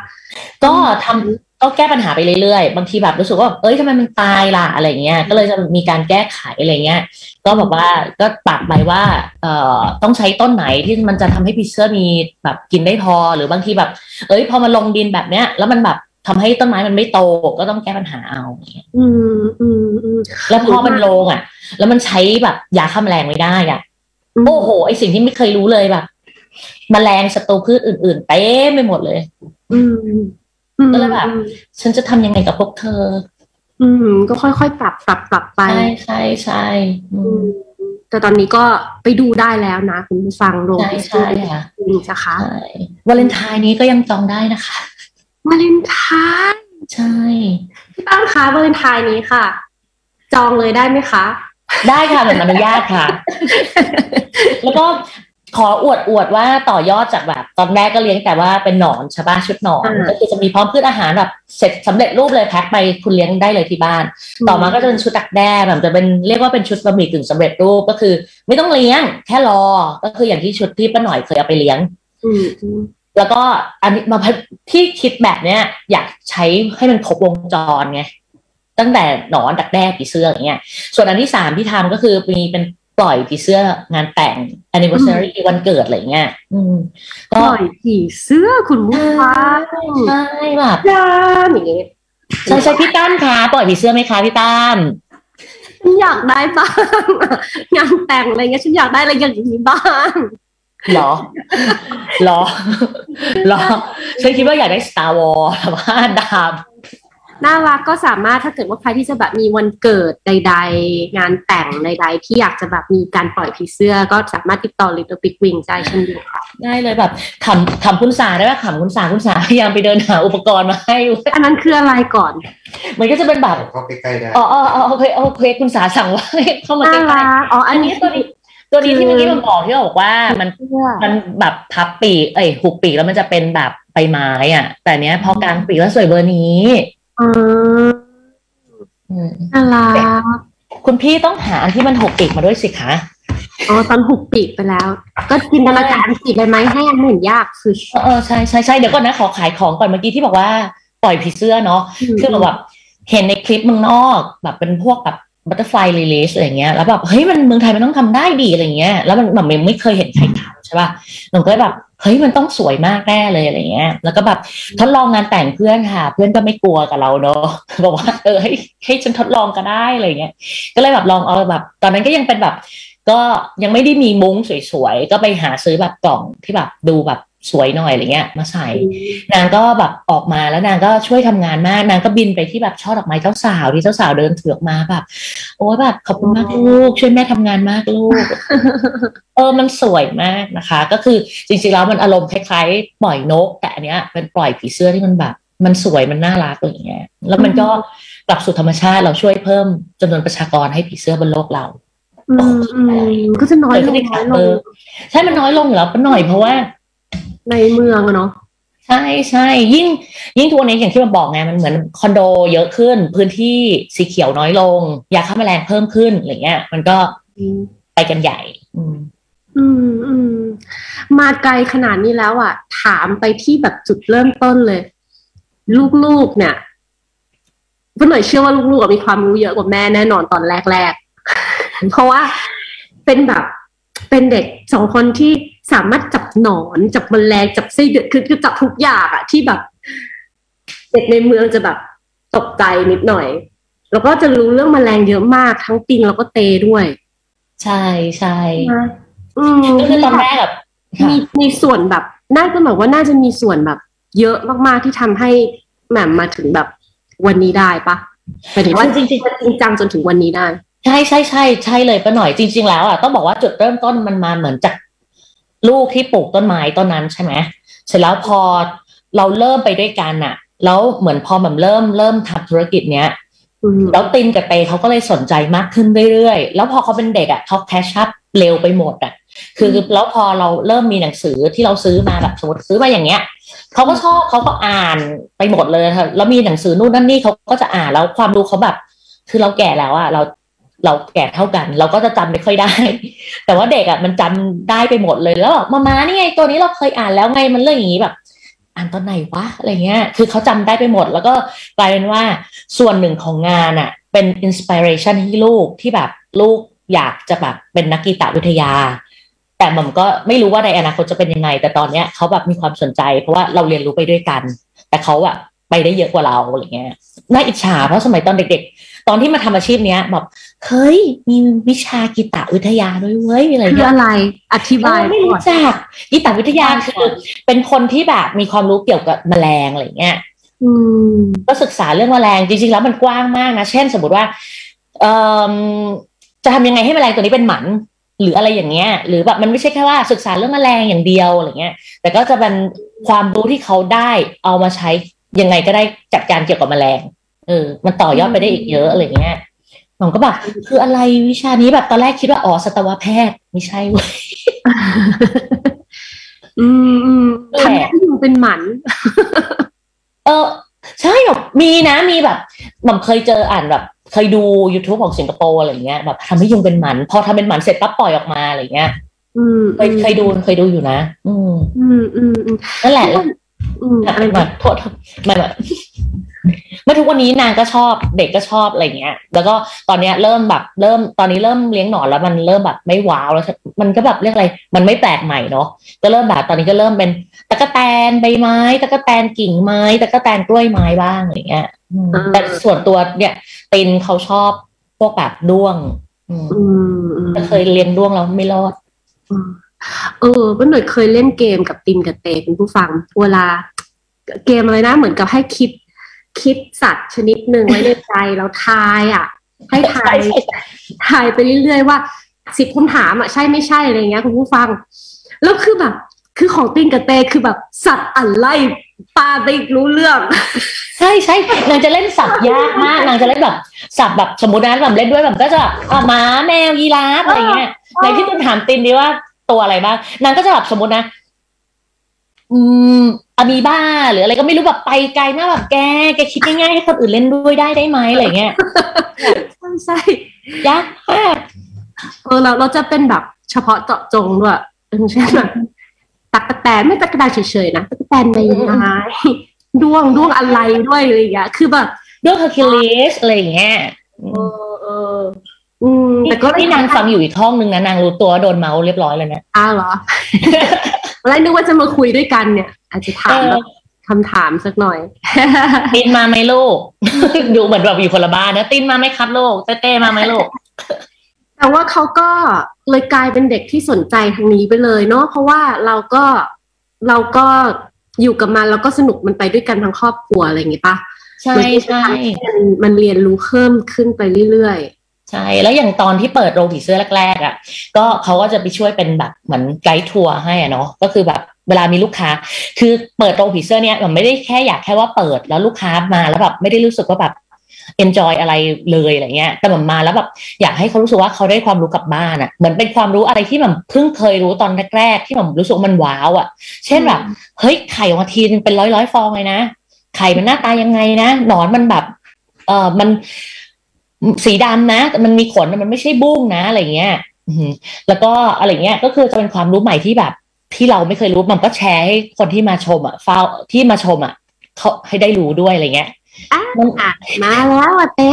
ก็ทำก็แก้ปัญหาไปเรื่อยๆ บางทีแบบรู้สึกว่า เอ้ยทำไมมันตายล่ะอะไรเงี้ย ก็เลยจะมีการแก้ไขอะไรเงี้ย ก็บอกว่าก็ปรับไปว่า เอ่อ ต้องใช้ต้นไหนที่มันจะทำให้พิเซอร์มีแบบกินได้พอ หรือบางทีแบบ เอ้ย พอมันลงดินแบบเนี้ย แล้วมันแบบ ทำให้ต้นไม้มันไม่โตก็ต้องแก้ปัญหาเอาอย่างเงี้ยอืมอืมอืมแล้วพอมันลงอะ แล้วมันใช้แบบยาฆ่าแมลงไม่ได้อะมโอ้โหไอสิ่งที่ไม่เคยรู้เลยแบบแมลงศัตรูพืชอื่นๆเต็มไปหมดเลย อืมอืมก็เลยแบบฉันจะทำยังไงกับพวกเธอ อืม ก็ค่อยๆปรับปรับปรับไป ใช่ใช่ใช่อือืมมแต่ตอนนี้ก็ไปดูได้แล้วนะ คุณผู้ฟังโรงใช่ใช่ค่ะจริงนะคะใช่วาเลนไทน์นี้ก็ยังจองได้นะคะ วาเลนไทน์ใช่พี่ตั้งคะวาเลนไทน์นี้ค่ะ จองเลยได้ไหมคะ ได้ค่ะผมอนุญาตค่ะ แล้วก็ขออวดอวดว่าต่อยอดจากแบบ ตอนแรกก็เลี้ยงแต่ว่าเป็นหนอนใช่ปะชุดหนอนอ่าก็คือจะมีพร้อมพืชอาหารแบบเสร็จสำเร็จรูปเลยแพ็คไปคุณเลี้ยงได้เลยที่บ้าน ต่อมาก็จะเป็นชุดดักแด้แบบจะเป็นเรียกว่าเป็นชุดบะหมี่กึ่งสำเร็จรูปก็คือ ไม่ต้องเลี้ยงแค่รอก็คืออย่างที่ชุดที่ป้าหน่อยเคยเอาไปเลี้ยงอืมอืม แล้วก็อันนี้มาที่คิดแบบเนี้ย อยากใช้ให้มันครบวงจรไงตั้งแต่หนอนดักแด้ผีเสื้ออย่างเงี้ย ส่วนอันที่สามที่ทำก็คือมีเป็นปล่อยผีเสื้องานแต่ง anniversary วันเกิดอะไรเงี้ยอืมปก็ล่อยผีเสื้อคุณผู้ฟังใช่แบบยามอย่างงี้ใช่ใช่พี่ตั้มคะปล่อยผีเสื้อไหมคะพี่ตั้มฉันอยากได้บ้างอะงานแต่งอะไรเงี้ยฉันอยากได้อะไรอย่างนี้บ้างเหรอเหรอเหรอฉันคิดว่าอยากได้ Star Wars แต่ว่าดาบน่ารักก็สามารถถ้าเกิดว่าใครที่จะแบบมีวันเกิดใด ๆ งานแต่งใด ๆ ที่อยากจะแบบมีการปล่อยผีเสื้อ ก็สามารถติดต่อ Little Big Wing ได้เช่นเดียวกันได้เลยแบบขำขำคุณสาได้ไหมขำคุณสาคุณสาพยายามไปเดินหาอุปกรณ์มาให้ อันนั้นคืออะไรก่อน มันก็จะเป็นแบบเข้าไปใกล้ได้อ๋ออ๋ออ๋อโอเคโอเคคุณสาสั่งว่าให้เข้ามาน่าใกล้รักอ๋อๆอัอันนนี้นี้ตัวนี้ ตัวนี้ที่เมื่อกี้มันบอกที่บอกว่ามันเสื้อมันแบบพับปีกเอ้ยหุบปีกแล้วมันจะเป็นแบบใบไม้อะ แต่เนี้ยพอกลางปีกแล้วสวยเบอร์นี้อืมอืมน่ารักคุณพี่ต้องหาอันที่มันหุบปีกมาด้วยสิคะอ๋อตอนหุบปีกไปแล้ว ก็จินตนาการสีใบไม้ให้อันหนึ่งยากคือเออเออใช่ใช่ใช่เดี๋ยวก่อนนะขอขายของก่อนเมื่อกี้ที่บอกว่าปล่อยผีเสื้อเนาะคือแบบเห็นในคลิปเมืองนอก แบบเป็นพวกแบบ butterfly release อะไรเงี้ยแล้วแบบเฮ้ยมันเมืองไทยมันต้องทำได้ดีอะไรเงี้ยแล้วมันแบบไม่เคยเห็นใครทำใช่ป่ะหนูก็แบบเฮ้ยมันต้องสวยมากแน่เลยอะไรเงี้ย แล้วก็แบบทดลองงานแต่งเพื่อนค่ะ เพื่อนก็ไม่กลัวกับเราเนาะบอกว่าเออให้ให้ฉันทดลองก็ได้อะไรเงี้ย ก็เลยแบบลองเอาแบบ ตอนนั้นก็ยังเป็นแบบ ก็ยังไม่ได้มีมุ้งสวยๆก็ไปหาซื้อแบบกล่องที่แบบดูแบบ สวยหน่อยอะไรเงี้ย มาใส่ นางก็แบบออกมาแล้วนางก็ช่วยทำงานมากนางก็บินไปที่แบบช่อดอกไม้เจ้าสาวที่เจ้าสาวเดินถือออกมาแบบโอ้ยแบบขอบคุณมากลูก ช่วยแม่ทำงานมากลูก เออมันสวยมากนะคะ ก็คือจริงๆแล้วมันอารมณ์คล้ายๆ ปล่อยนก แต่อันเนี้ยเป็นปล่อยผีเสื้อที่มันแบบมันสวยมันน่ารักอะไรอย่างเงี้ย แล้วมันก็กลับสู่ธรรมชาติเราช่วยเพิ่มจำนวนประชากรให้ผีเสื้อบนโลกเราอืมอืมก็จะน้อยลงน้อยลเองอใช่มันน้อยลงอยู่แล้วหน่อยเพราะว่า ในเมืองอะเนาะใช่ใช่ยิ่งยิ่งทัวร์นี้อย่างที่มันบอกไงมันเหมือนคอนโดเยอะขึ้น พื้นที่สีเขียวน้อยลง ยาฆ่าแมลงเพิ่มขึ้นอะไรเงี้ย มันก็ไปกันใหญ่ อืมอืมอืมมาไกลขนาดนี้แล้วอะ ถามไปที่แบบจุดเริ่มต้นเลย ลูกๆเนี่ยเพื่อนหน่อยเชื่อว่าลูกๆอะมีความรู้เยอะกว่าแม่แน่นอนตอนแรกๆเพราะว่าเป็นแบบ เป็นเด็กสองคนที่สามารถจับหนอนจับแมลงจับไส้เดือนคือคือจับทุกอย่างอะที่แบบ เด็กในเมืองจะแบบตกใจนิดหน่อย แล้วก็จะรู้เรื่องแมลงเยอะมากทั้งปิงแล้วก็เตด้วย ใช่ใช่อืมก็คือตอนแรกแบบมีมีส่วนแบบน่าจะแบบว่าน่าจะมีส่วนแบบ เยอะมากๆที่ทำให้แหม่มมาถึงแบบวันนี้ได้ปะหมายถึงว่าจริงๆจริงจังจนถึงวันนี้ได้ ใช่ใช่ใช่ใช่เลยป้าหน่อยจริง ๆ แล้วอะต้องบอกว่าจุดเริ่มต้นมันมาเหมือนจากลูกที่ปลูกต้นไม้ต้นนั้นใช่ไหมเสร็จแล้วพอเราเริ่มไปด้วยกันอะ แล้วเหมือนพอแบบเริ่มเริ่มทำธุรกิจเนี้ยอืมแล้วตินกับเตเขาก็เลยสนใจมากขึ้นเรื่อยๆ แล้วพอเขาเป็นเด็กอะเขาแคชชัพเร็วไปหมดอะ คือแล้วพอเราเริ่มมีหนังสือที่เราซื้อมาแบบสมมติซื้อมาอย่างเงี้ยเขาก็ชอบเขาก็อ่านไปหมดเลยค่ะแล้วมีหนังสือนู่นนั่นนี่เขาก็จะอ่านแล้วความรู้เขาแบบ คือเราแก่แล้วอะเรา เราแก่เท่ากัน เราก็จะจำไม่ค่อยได้ แต่ว่าเด็กอะมันจำได้ไปหมดเลยแล้วแบบมามานี่ไงตัวนี้เราเคยอ่านแล้วไงมันเรื่องอย่างนี้แบบ อ่านตอนไหนวะอะไรเงี้ย คือเขาจำได้ไปหมด แล้วก็กลายเป็นว่าส่วนหนึ่งของงานอะ เป็นอินสปิเรชันให้ลูกที่แบบลูกอยากจะแบบเป็นนักกีตาวิทยา แต่ม่อมก็ไม่รู้ว่าในอนาคตจะเป็นยังไง แต่ตอนเนี้ยเขาแบบมีความสนใจ เพราะว่าเราเรียนรู้ไปด้วยกัน แต่เขาแบบไปได้เยอะกว่าเราอะไรเงี้ยน่าอิจฉาเพราะสมัยตอนเด็ก ๆ ตอนที่มาทำอาชีพเนี้ยแบบ เฮ้ย มีวิชากีตวิทยาด้วยเว้ยอะไรคือเงี้ยอะไร อธิบายเออไม่ก่อรู้นจักกีตวิทยาคือเป็นคนที่แบบมีความรู้เกี่ยวกับแมลงอะไรเงี้ยอืมก็ศึกษาเรื่องแมลงจริงๆแล้วมันกว้างมากนะ เช่น สมมติว่าเอ่อจะทำยังไงให้แมลงตัวนี้เป็นหมันหรืออะไรอย่างเงี้ย หรือแบบมันไม่ใช่แค่ว่าศึกษาเรื่องแมลงอย่างเดียวอะไรเงี้ย แต่ก็จะเป็นความรู้ที่เขาได้เอามาใช้ยังไงก็ได้จัดการเกี่ยวกับแมลงเออมันต่อยอดไปได้อีกเยอะอะไรเงี้ย หนองก็แบบคืออะไรวิชานี้แบบตอนแรกคิดว่าอ๋อสัตวแพทย์ไม่ใช่เว้ยอืมอืมทำให้ยุงเป็นหมัน เออใช่แบบมีนะมีแบบผมเคยเจออ่านแบบ เคยดู YouTube ของสิงคโปร์อะไรเงี้ยแบบทำให้ยุงเป็นหมัน พอทำเป็นหมันเสร็จปั๊บปล่อยออกมาอะไรเงี้ยอืมเคยเคยดูเคยดูอยู่นะ อืม อืมอืมอืมนั่นแหละ อืมอะไรแบบโทษมันแบบเมื่อทุกวันนี้นางก็ชอบเด็กก็ชอบอะไรเงี้ย แล้วก็ตอนเนี้ยเริ่มแบบเริ่มตอนนี้เริ่มเลี้ยงหนอนแล้วมันเริ่มแบบไม่ว้าวแล้ว มันก็แบบเรียกอะไร มันไม่แปลกใหม่เนาะก็เริ่มแบบตอนนี้ก็เริ่มเป็นตะกะแตนใบไม้ตะกะแตนกิ่งไม้ตะกะแตนกล้วยไม้บ้างอะไรเงี้ยอืมแต่ส่วนตัวเนี่ยตินเขาชอบพวกแบบด้วง อืมอืมอืมแต่เคยเลี้ยงด้วงแล้วไม่รอด เออป้าหน่อยเคยเล่นเกมกับตินกับเตเป็นผู้ฟัง เวลา เกมอะไรนะ เหมือนกับให้คิด คิดสัตว์ชนิดหนึ่งไว้ในใจแล้วทายอะ ให้ทายทายไปเรื่อยๆว่าสิบคำถามอะใช่ไม่ใช่อะไรเงี้ยคุณผู้ฟัง แล้วคือแบบ คือของตินกับเตคือแบบสัตว์อะไรปาไปอีกรู้เรื่อง ใช่ใช่นางจะเล่นสับยากมากนางจะเล่นแบบสับแบบสมมตินะแบบเล่นด้วยแบบก็จะแบบอะหมาแมวยีราฟอะไรเงี้ยในที่คุณถามตินดีว่า ตัวอะไรบ้างนางก็จะแบบสมมตินะ อืมอะมีบาหรืออะไรก็ไม่รู้แบบไปไกลมากแบบแกแกคิดง่ายๆให้คนอื่นเล่นด้วยได้ได้ไหมอะไรเงี้ยใช่ใช่ยากมากเออเราเราจะเป็นแบบเฉพาะเจาะจงด้วยอย่างเช่นแบบตักกะแตนไม่ตักกะแตนเฉยๆนะตักกะแตนใบไม้ด้วงด้วงอะไรด้วยเลยอย่างเงี้ยคือแบบด้วงเฮอร์คิวลิสอะไรอย่างเงี้ยเออเออ อืมแต่แต่ก็ก็ที่นางฟังอยู่อีกห้องนึงนะนางรู้ตัวว่าโดนเมาส์เรียบร้อยเลยนะอ้าวเหรอแล้วนึกว่าจะมาคุยด้วยกันเนี่ย อาจจะถามแบบคำถามสักหน่อย ตินมาไหมลูก ดูเหมือนแบบอยู่คนละบ้านนะ ตินมาไหมครับลูกเต้เต้มาไหมลูกแต่ว่าเขาก็เลยกลายเป็นเด็กที่สนใจทางนี้ไปเลยเนาะเพราะว่าเราก็เราก็อยู่กับมันแล้วก็สนุกมันไปด้วยกันทั้งครอบครัวอะไรอย่างงี้ปะใช่ใช่มันมันเรียนรู้เพิ่มขึ้นไปเรื่อย ใช่ แล้วอย่างตอนที่เปิดโรงผีเสื้อแรกๆอะ ก็เขาก็จะไปช่วยเป็นแบบเหมือนไกด์ทัวร์ให้อะเนาะก็คือแบบเวลามีลูกค้า คือเปิดโรงผีเสื้อเนี่ยมันไม่ได้แค่อยากแค่ว่าเปิดแล้วลูกค้ามาแล้วแบบไม่ได้รู้สึกว่าแบบ enjoy อะไรเลยอะไรเงี้ย แต่แบบมาแล้วแบบอยากให้เขารู้สึกว่าเขาได้ความรู้กลับบ้านอะ เหมือนเป็นความรู้อะไรที่แบบเพิ่งเคยรู้ตอนแรกๆที่แบบรู้สึกว่ามันว้าวอะ เช่นแบบเฮ้ยไข่ออกมาทีนึงเป็นร้อยร้อยๆฟองเลยนะ ไข่มันหน้าตายังไงนะ หนอนมันแบบ เออมัน สีดำนะ แต่มันมีขนมันไม่ใช่บุ้งนะอะไรเงี้ยอืมแล้วก็อะไรเงี้ยก็คือจะเป็นความรู้ใหม่ที่แบบ ที่เราไม่เคยรู้มันก็แชร์ให้คนที่มาชมอะเฝ้าที่มาชมอะเขาให้ได้รู้ด้วยอะไรเงี้ยๆอะมันอะมาแล้วอะเต้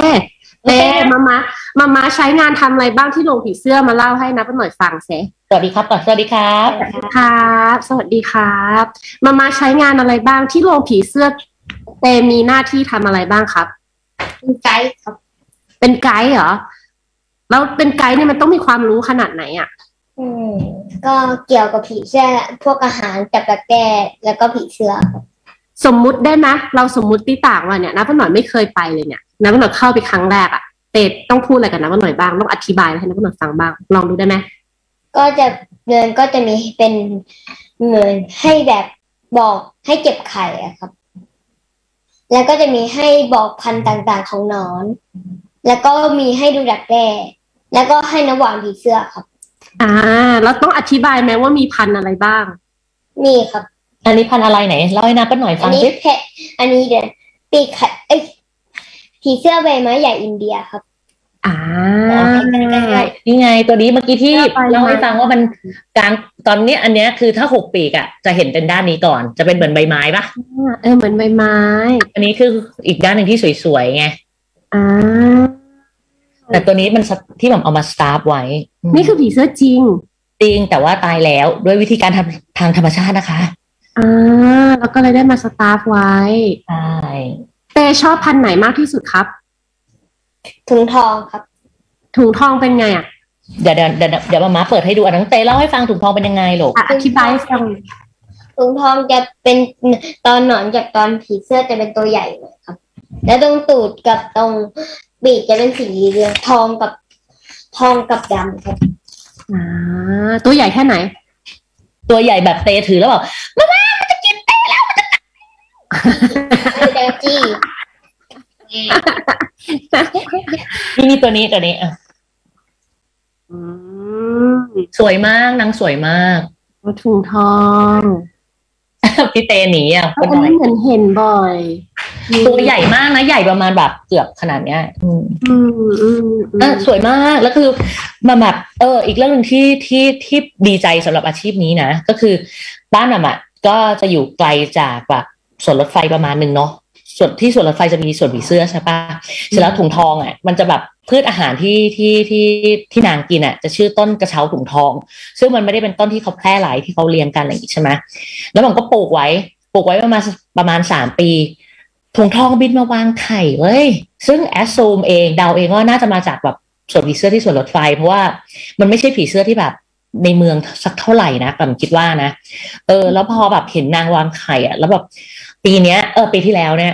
เต้มามามามาใช้งานทำอะไรบ้างที่โรงผีเสื้อมาเล่าให้นะป้าหน่อยฟังเซสวัสดีครับก่อนสวัสดีครับครับ สวัสดีครับ มามาใช้งานอะไรบ้างที่โรงผีเสื้อเตมีหน้าที่ทำอะไรบ้างครับเป็นไกด์ครับ เป็นไกด์เหรอแล้วเป็นไกด์เนี่ยมันต้องมีความรู้ขนาดไหนอะอืม ก็เกี่ยวกับผีเสื้อพวกอาหารจับกระแก้แล้วก็ผีเสื้อครับสมมุติได้ไหมเราสมมุติที่ต่างว่าเนี่ยน้าป้าหน่อยไม่เคยไปเลยเนี่ยน้าป้าหน่อยเข้าไปครั้งแรกอะเตดต้องพูดอะไรกับน้าป้าหน่อยบ้างต้องอธิบายให้น้าป้าหน่อยฟังบ้างลองดูได้ไหมก็จะเดินก็จะมีเป็นเหมือนให้แบบบอกให้เก็บไข่อะครับ แล้วก็จะมีให้บอกพันธุ์ต่างๆของหนอน แล้วก็มีให้ดูดักแด้แล้วก็ให้น้ำหวานผีเสื้อครับ อ่า แล้วต้องอธิบายไหมว่ามีพันธุ์อะไรบ้าง มีครับ อันนี้พันธุ์อะไรไหนเล่าให้นาป้าหน่อยอัฟันงนี้สิเพะอันนี้เดี๋ยวปีกไข่เอ้ยผีเสื้อใบไม้ใหญ่อินเดียครับ อ่านี่ไงตัวนี้เมื่อกี้ที่ไปมาเล่าให้ฟังว่ามันกลางตอนเนี้ยอันเนี้ยคือถ้าหกปีกอะจะเห็นเป็นด้านนี้ก่อน จะเป็นเหมือนใบไม้ปะเออเหมือนใบไม้ อันนี้คืออีกด้านหนึ่งที่สวยๆไง อ่า แต่ตัวนี้มันสที่แบบเอามาสตาร์ฟไว้มนี่คือผีเสื้อจริง จริงแต่ว่าตายแล้วด้วยวิธีการทำทางธรรมชาตินะคะอ่าแล้วก็เลยได้มาสตาฟไว้ใช่เตชอบพันธุ์ไหนมากที่สุดครับถุงทองครับ ถุงทองเป็นไงอะเดี๋ยวเดี๋ยวเดี๋ยวเดี๋ยวมาม้าเปิดให้ดูอันน้องเต้เล่าให้ฟังถุงทองเป็นยังไงลูกอะอธิบายให้ฟังถุงทองจะเป็นตอนหนอนจากตอนผีเสื้อจะเป็นตัวใหญ่หน่อยครับ แล้วตรงตูดกับตรงปีกจะเป็นสีเหลืองทองกับทองกับดำครับอ่าตัวใหญ่แค่ไหน ตัวใหญ่แบบเตถือแล้วแบบมาม่ามันจะกินเตแล้วเดอร์จี้นี่นี่ตัวนี้ตัวนี้อะอืมสวยมากนางสวยมากถุงทอง พี่เตหนีอะคอันนหน่อยนี้เหมือนเห็นบ่อยตัวใหญ่มากนะ ใหญ่ประมาณแบบเกือบขนาดเนี้ย อืมอืมอืมอืเออมสวยมากแล้วคือมาแบบเออ อีกเรื่องหนึ่งที่ที่ที่ดีใจสำหรับอาชีพนี้นะ ก็คือบ้านอะก็จะอยู่ไกลจากแบบสวนรถไฟประมาณหนึ่งเนาะส่วนที่สวนรถไฟจะมีสวนผีเสื้อใช่ปะเสร็จแล้วถุงทองอะ มันจะแบบ พืชอาหารที่ที่ที่ที่นางกินอะจะชื่อต้นกระเช้าถุงทอง ซึ่งมันไม่ได้เป็นต้นที่เขาแพร่หลายที่เขาเลี้ยงกันอะไรอย่างงี้ใช่ไหมแล้วมันก็ปลูกไว้ปลูกไว้ประมาณประมาณสามปีถุงทองบินมาวางไข่เว้ยซึ่งแอสซูมเองเดาเองว่าน่าจะมาจากแบบส่วนผีเสื้อที่ส่วนรถไฟ เพราะว่ามันไม่ใช่ผีเสื้อที่แบบในเมืองสักเท่าไหร่นะแต่คิดว่านะ เออ แล้วพอแบบเห็นนางวางไข่อะแล้วแบบปีเนี้ย เออปีที่แล้วเนี่ย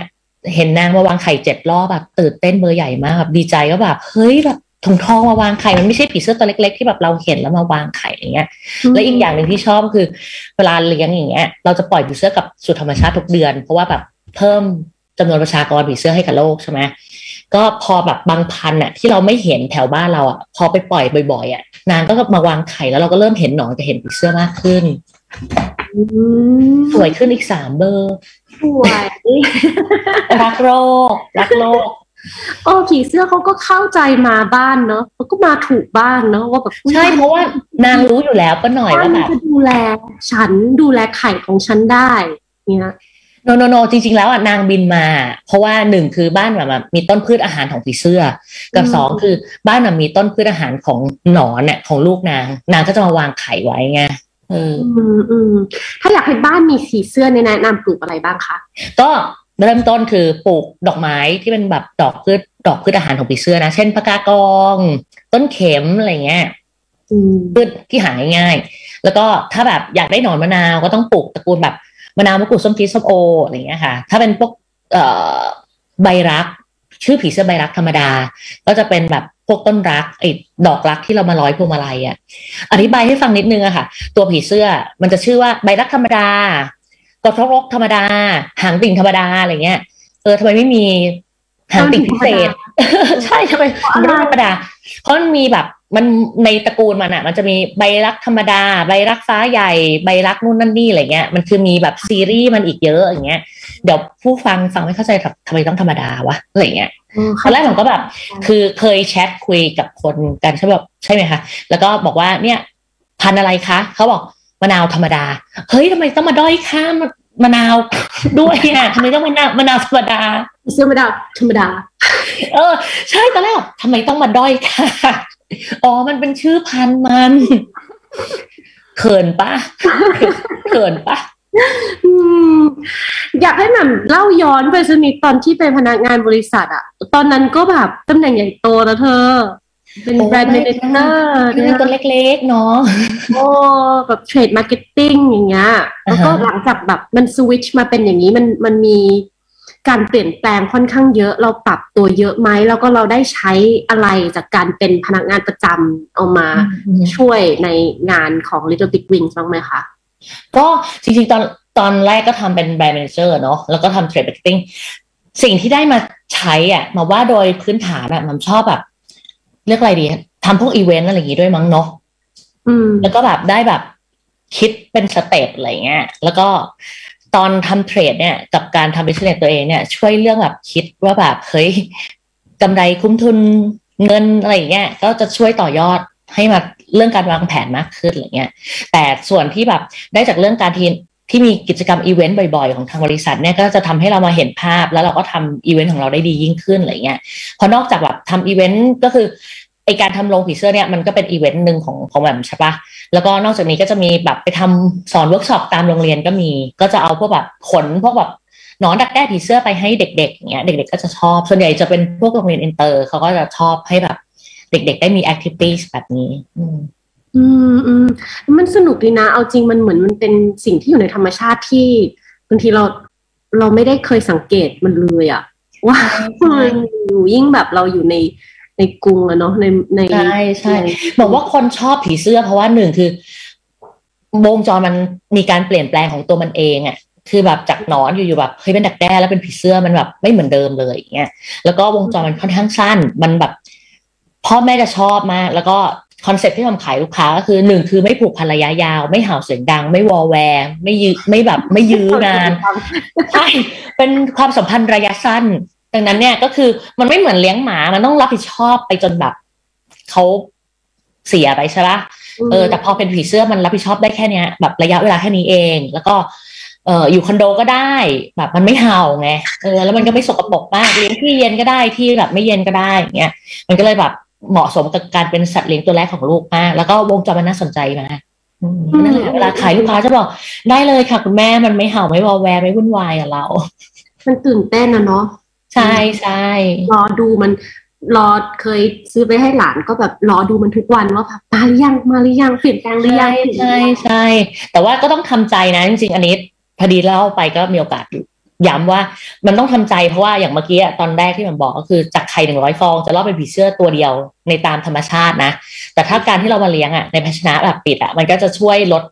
เห็นนางมาวางไข่เจ็ดรอบแบบตื่นเต้นเบอร์ใหญ่มากแบบดีใจก็แบบเฮ้ยแบบถุงทองมาวางไข่มันไม่ใช่ผีเสื้อตัวเล็ก ๆ ที่แบบเราเห็นแล้วมาวางไข่อย่างเงี้ย และอีกอย่างหนึ่งที่ชอบก็คือ เวลาเลี้ยงอย่างเงี้ยเราจะปล่อยผีเสื้อกลับสู่ธรรมชาติทุกเดือน เพราะว่าแบบเพิ่มจำนวนประชากรผีเสื้อให้กับโลกใช่ไหมก็พอแบบบางพันธุ์อะที่เราไม่เห็นแถวบ้านเราอะพอไปปล่อยบ่อยๆอะนางก็มาวางไข่แล้วเราก็เริ่มเห็นหนอนจะเห็นผีเสื้อมากขึ้นอืม สวยขึ้นอีกสามเบอร์สวยรักโลกรักโลกโอ้ผีเสื้อเขาก็เข้าใจมาบ้านเนาะเขาก็มาถูกบ้านเนาะว่าแบบใช่เพราะว่านางรู้อยู่แล้วก็หน่อยบ้านว่ามัแบนบจะดูแล ฉันดูแลไข่ของฉันได้เนี่ยโนโนโนจริง ๆ แล้วอะนางบินมา เพราะว่าหนึ่งคือบ้านแบบว่ามีต้นพืชอาหารของผีเสื้อ กับสองคือบ้านน่ะมีต้นพืชอาหารของหนอนเนี่ยของลูกนาง นางก็จะมาวางไข่ไว้ไง เอออืมอืมถ้าอยากให้บ้านมีผีเสื้อเนี่ยแนะนำปลูกอะไรบ้างคะก็เริ่มต้นคือปลูกดอกไม้ที่เป็นแบบดอกพืชดอกพืชอาหารของผีเสื้อนะ เช่นพะกากอง ต้นเข็มอะไรเงี้ยอืมพืชที่หาง่ายๆแล้วก็ถ้าแบบอยากได้หนอนมะนาวก็ต้องปลูกตระกูลแบบมะนาวมะกรูดส้มพีชส้มโออะไรเงี้ยค่ะ ถ้าเป็นพวกเอ่อใบรัก ชื่อผีเสื้อใบรักธรรมดา ก็จะเป็นแบบพ วกต้นรักไอ้ดอกรักที่เรามาร้อยพวงมาลัยอะ อธิบายให้ฟังนิดนึงอะค่ะ ตัวผีเสื้อมันจะชื่อว่าใบรักธรรมดากระทรกธรรมดา หางติ่งธรรมดาอะไรเงี้ย เออทำไมไม่มีหางติ่งพิเศษ ใช่ทำไมมันไม่ธรรมดา เพราะมันมีแบบมันในตระกูลมันอะมันจะมีใบรักธรรมดา ใบรักฟ้าใหญ่ ใบรักนู่นนั่นนี่อะไรเงี้ย มันคือมีแบบซีรีส์มันอีกเยอะอย่างเงี้ย เดี๋ยวผู้ฟังฟังไม่เข้าใจแบบทำไมต้องธรรมดาวะอะไรเงี้ยตอนแรกผมก็แบบ คือเคยแชทคุยกับคนกันใช่แบบใช่ไหมคะ แล้วก็บอกว่าเนี่ย พันธุ์อะไรคะเขาบอกมะนาวธรรมดา เฮ้ยทำไมต้องมาด้อยค่ามมะนาวด้วยอะทำไมต้องมะนาวมะนาวธรรมดาผีเสื้อไม่ได้ธรรมดา เออ ใช่ตอนแรกแบบทำไมต้องมาด้อยค่ะอ๋อมันเป็นชื่อพันธุ์มันเขินปะเขินปะ อืมอยากให้แหม่มเล่าย้อนไปสักนิดตอนที่เป็นพนักงานบริษัทอะตอนนั้นก็แบบตำแหน่งใหญ่โตนะเธอ เป็น brand manager นี่เป็นตัวเล็กๆ เนาะโอ้แบบ trade marketing อย่างเงี้ยแล้วก็อ่าฮะหลังจากแบบมันสวิตช์มาเป็นอย่างนี้มันมันมีการเปลี่ยนแปลงค่อนข้างเยอะ เราปรับตัวเยอะไหมแล้วก็เราได้ใช้อะไรจากการเป็นพนักงานประจำเอามาช่วยในงานของ Little Big Wings บ้างไหมคะ ก็จริงๆตอนตอนแรกก็ทำเป็นแบรนด์ m ม n นเจอร์เนาะแล้วก็ทำเทรด d ์ a r k e t i n g สิ่งที่ได้มาใช้อะ มาว่าโดยพื้นฐานอะมันชอบแบบ เรียกอะไรดีทำพวกอีเวนต์อะไรอย่างงี้ด้วยมั้งเนาะอืมแล้วก็แบบได้แบบคิดเป็น step อะไรเงี้ย แล้วก็ตอนทำ trade เนี่ย กับการทำ business ตัวเองเนี่ย ช่วยเรื่องแบบคิดว่าแบบเฮ้ยกำไรคุ้มทุนเงินอะไรอย่างเงี้ยก็จะช่วยต่อยอดให้มา เรื่องการวางแผนมากขึ้นอะไรเงี้ย แต่ส่วนที่แบบได้จากเรื่องการที่ที่มีกิจกรรมอีเวนต์บ่อยๆ ของทางบริษัทเนี่ยก็จะทำให้เรามาเห็นภาพ แล้วเราก็ทำอีเวนต์ของเราได้ดียิ่งขึ้นอะไรเงี้ยเพราะนอกจากแบบทำอีเวนต์ก็คือไอการทำโรงผีเสื้อเนี่ยมันก็เป็นอีเวนต์หนึ่งของของแบบใช่ปะแล้วก็นอกจากนี้ก็จะมีแบบไปทำสอนเวิร์กช็อปตามโรงเรียนก็มี ก็จะเอาพวกแบบขนพวกแบบหนอนดักแด้ผีเสื้อไปให้เด็กๆอย่างเงี้ยเด็ก ๆ ก็จะชอบ ส่วนใหญ่จะเป็นพวกโรงเรียนอินเตอร์เขาก็จะชอบให้แบบ เด็ก ๆ ได้มี activity แบบนี้ อืมอืมอืมมันสนุกดีนะ เอาจริงมันเหมือนมันเป็นสิ่งที่อยู่ในธรรมชาติที่บางทีเราเราไม่ได้เคยสังเกตมันเลยอะว่าใช่มันอยู่ยิ่งแบบเราอยู่ในในกรุงอะเนาะในในใช่ใช่บอกว่าคนชอบผีเสื้อเพราะว่าหนึ่งคือวงจรมันมีการเปลี่ยนแปลงของตัวมันเองอะคือแบบจากหนอนอยู่ๆแบบเฮ้ยเป็นดักแด้แล้วเป็นผีเสื้อมันแบบไม่เหมือนเดิมเลยอย่างเงี้ยแล้วก็วงจรมันค่อนข้างสั้น มันแบบ พ่อแม่จะชอบมาก แล้วก็คอนเซ็ปต์ที่ทำขายลูกค้าก็คือหนึ่งคือไม่ผูกพันระยะยาว ไม่เห่าเสียงดัง ไม่วอลแวร์ไม่ยืไม่แบบไม่ยื้อนานใช่เป็นความสัมพันธ์ระยะสั้น ดังนั้นเนี่ยก็คือมันไม่เหมือนเลี้ยงหมามันต้องรับผิดชอบไปจนแบบเขาเสียไปใช่ปะเออแต่พอเป็นผีเสื้อมันรับผิดชอบได้แค่เนี้ยแบบระยะเวลาแค่นี้เอง แล้วก็เอออยู่คอนโดก็ได้ แบบมันไม่เห่าไงเออแล้วมันก็ไม่สกปรกมากเลี้ยงที่เย็นก็ได้ที่แบบไม่เย็นก็ได้อย่างเงี้ยมันก็เลยแบบ เหมาะสมกับการเป็นสัตว์เลี้ยงตัวแรกของลูกมาก แล้วก็วงจรมันน่าสนใจมากอืมนั่นแหละเวลาขายลูกค้าจะบอก ได้เลยค่ะคุณแม่มันไม่เห่าไม่วอแวร์ไม่วุ่นวายกับเรา มันตื่นเต้นนะเนาะใช่ใช่รอดูมันรอเคยซื้อไปให้หลานก็แบบรอดูมันทุกวันว่าแบบมาหรือยังมาหรือยังเปลี่ยนแปลงหรือยัใช่งใช่ใช่แต่ว่าก็ต้องทำใจนะจริงๆอันนี้พอดีเล่าไปก็มีโอกาส ย้ำว่ามันต้องทำใจเพราะว่าอย่างเมื่อกี้อะตอนแรกที่มันบอกก็คือจากไข่หนึ่งร้อยฟองจะรอดเป็นผีเสื้อตัวเดียวในตามธรรมชาตินะ แต่ถ้าการที่เรามาเลี้ยงอะในภาชนะแบบปิดอะมันก็จะช่วยลด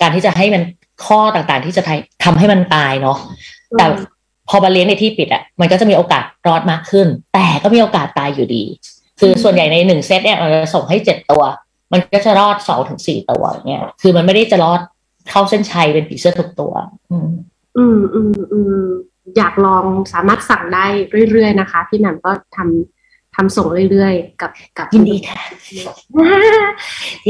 การที่จะให้มันข้อต่างๆ ที่จะทำให้มันตายเนาะแต่พอมาเลี้ยงในที่ปิดอะมันก็จะมีโอกาสรอดมากขึ้น แต่ก็มีโอกาสตายอยู่ดี คือส่วนใหญ่ในหนึ่งเซตเนี่ยมันจะส่งให้เจ็ดตัว มันก็จะรอดสองถึงสี่ตัวอย่างเงี้ยคือมันไม่ได้จะรอดเข้าเส้นชัยเป็นผีเสื้อทุกตัว อืม อืมอืมอืมอยากลองสามารถสั่งได้เรื่อยๆนะคะ พี่แหม่มก็ทำทำส่งเรื่อยๆ กับกับยินดีค่ะ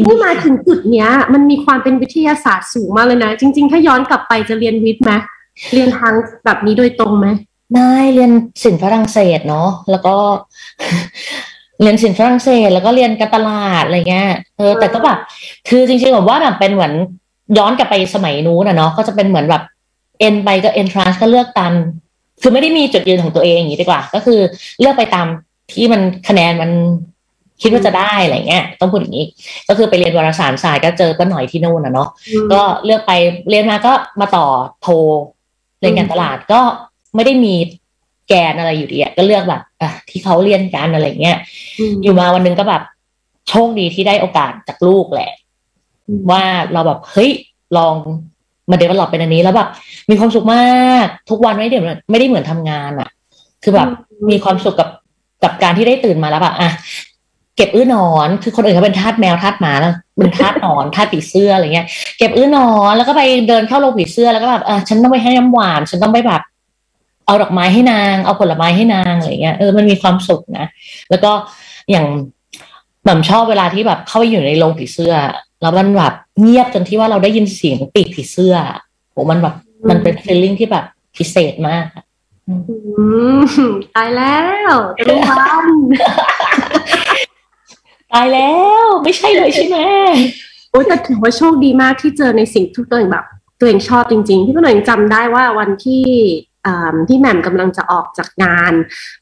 นี่มาถึงจุดเนี้ย มันมีความเป็นวิทยาศาสตร์สูงมากเลยนะ จริง ๆ ถ้าย้อนกลับไปจะเรียนวิทย์ไหมเรียนทางแบบนี้โดยตรงไหมได้เรียนศิลป์ฝรั่งเศสเนาะแล้วก็ เรียนศิลป์ฝรั่งเศส แล้วก็เรียนการตลาดอะไรเงี้ยเออแต่ก็แบบคือจริงๆผมว่าแบบเป็นเหมือนย้อนกลับไปสมัยนู้นนะเนาะก็จะเป็นเหมือนแบบ เอ็นไปก็เอ็นทรานส์ก็เลือกตามคือไม่ได้มีจุดยืนของตัวเองอย่างนี้ดีกว่า ก็คือเลือกไปตามที่มันคะแนนมันคิดว่าจะได้อะไรเงี้ยต้องพูดอย่างนี้ ก็คือไปเรียนวารสารศาสตร์ก็เจอป้าหน่อยที่นู่นนะเนาะก็เลือกไปเรียนมาก็มาต่อโทเรียนการตลาดก็ไม่ได้มีแกนอะไรอยู่ดีอะก็เลือกแบบอะที่เขาเรียนกันอะไรเงี้ยมอยู่มาวันหนึงก็แบบโชคดีที่ได้โอกาสจากลูกแหละอืมว่าเราแบบเฮ้ยลอง มาเดเวลลอปเป็นอันนี้แล้วแบบมีความสุขมากทุกวันไม่ได้เหมือนไม่ได้เหมือนทำงานอะคือแบบมีความสุขกับกับการที่ได้ตื่นมาแล้วแบบอะเก็บอื้อหนอน คือคนอื่นเขาเป็นทาสแมวทาสหมาแล้วเป็นทาสหนอนทาสผีเสื้ออะไรเงี้ย เก็บอื้อหนอนแล้วก็ไปเดินเข้าโรงผีเสื้อแล้วก็แบบอะฉันต้องไปให้น้ำหวาน ฉันต้องไปแบบเอาดอกไม้ให้นาง เอาผลไม้ให้นางอะไรเงี้ยเออมันมีความสุขนะแล้วก็อย่างหม่ำชอบเวลาที่แบบเข้าไปอยู่ในโรงผีเสื้อ แล้วมันแบบเงียบจนที่ว่าเราได้ยินเสียงปีกผีเสื้อโหมันแบบมันเป็นฟีลลิ่งที่แบบพิเศษมากอะอืมตายแล้วตะลุวันตายแล้ว ไม่ใช่เลยใช่ไหมโอ้ยแต่ถือว่าโชคดีมากที่เจอในสิ่งที่ตัวเองแบบ ตัวเองชอบจริงๆพี่ก็หน่อยจำได้ว่าวันที่อ่าที่แหม่มกำลังจะออกจากงาน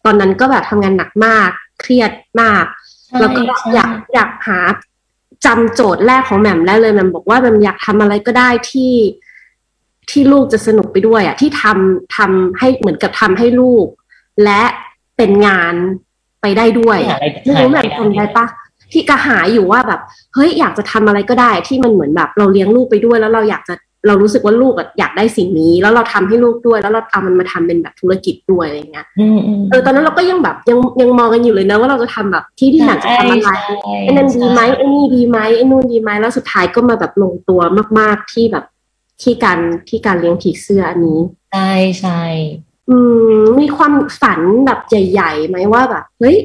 ตอนนั้นก็แบบทำงานหนักมาก เครียดมาก แล้วก็อยากอยากหา จำโจทย์แรกของแหม่มได้เลยแหม่มบอกว่าแหม่มอยากทำอะไรก็ได้ที่ที่ลูกจะสนุกไปด้วยอะที่ทำทำให้เหมือนกับทำให้ลูก และเป็นงานไปได้ด้วยหาอะไรไม่รู้แหม่มหาทำได้ปะที่กระหายอยู่ว่าแบบ เฮ้ยอยากจะทำอะไรก็ได้ที่มันเหมือนแบบเราเลี้ยงลูกไปด้วย แล้วเราอยากจะ เรารู้สึกว่าลูกอะอยากได้สิ่งนี้ แล้วเราทำให้ลูกด้วย แล้วเราเอามันมาทำเป็นแบบธุรกิจด้วยอะไรเงี้ยอืมอืมเออตอนนั้นเราก็ยังแบบยังยังมองกันอยู่เลยนะว่าเราจะทำแบบที่ที่หนังจะทำอะไรไอ้นั่นดีไหมไอ้นี่ดีไหมไอ้นู่นดีไหมแล้วสุดท้ายก็มาแบบลงตัวมาก ๆที่แบบที่การที่การเลี้ยงผีเสื้ออันนี้ใช่ใช่อืมมีความฝันแบบใหญ่ๆไหมว่าแบบเฮ้ย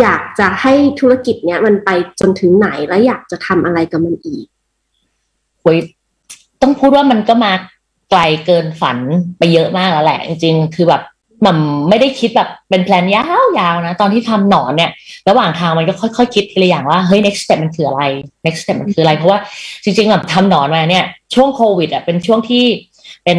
อยากจะให้ธุรกิจเนี้ยมันไปจนถึงไหนแล้วอยากจะทำอะไรกับมันอีกโอ้ย ต้องพูดว่ามันก็มาไกลเกินฝันไปเยอะมากแล้วแหละ จริง ๆ คือแบบมันไม่ได้คิดแบบเป็นแพลนยาวๆนะ ตอนที่ทำหนอนเนี่ย ระหว่างทางมันก็ค่อยๆคคิดทีละอย่างว่าเฮ้ย next step มันคืออะไร next step มันคืออะไร เพราะว่าจริงๆแบบทำหนอนมาเนี่ย ช่วงโควิดอะเป็นช่วงที่เป็น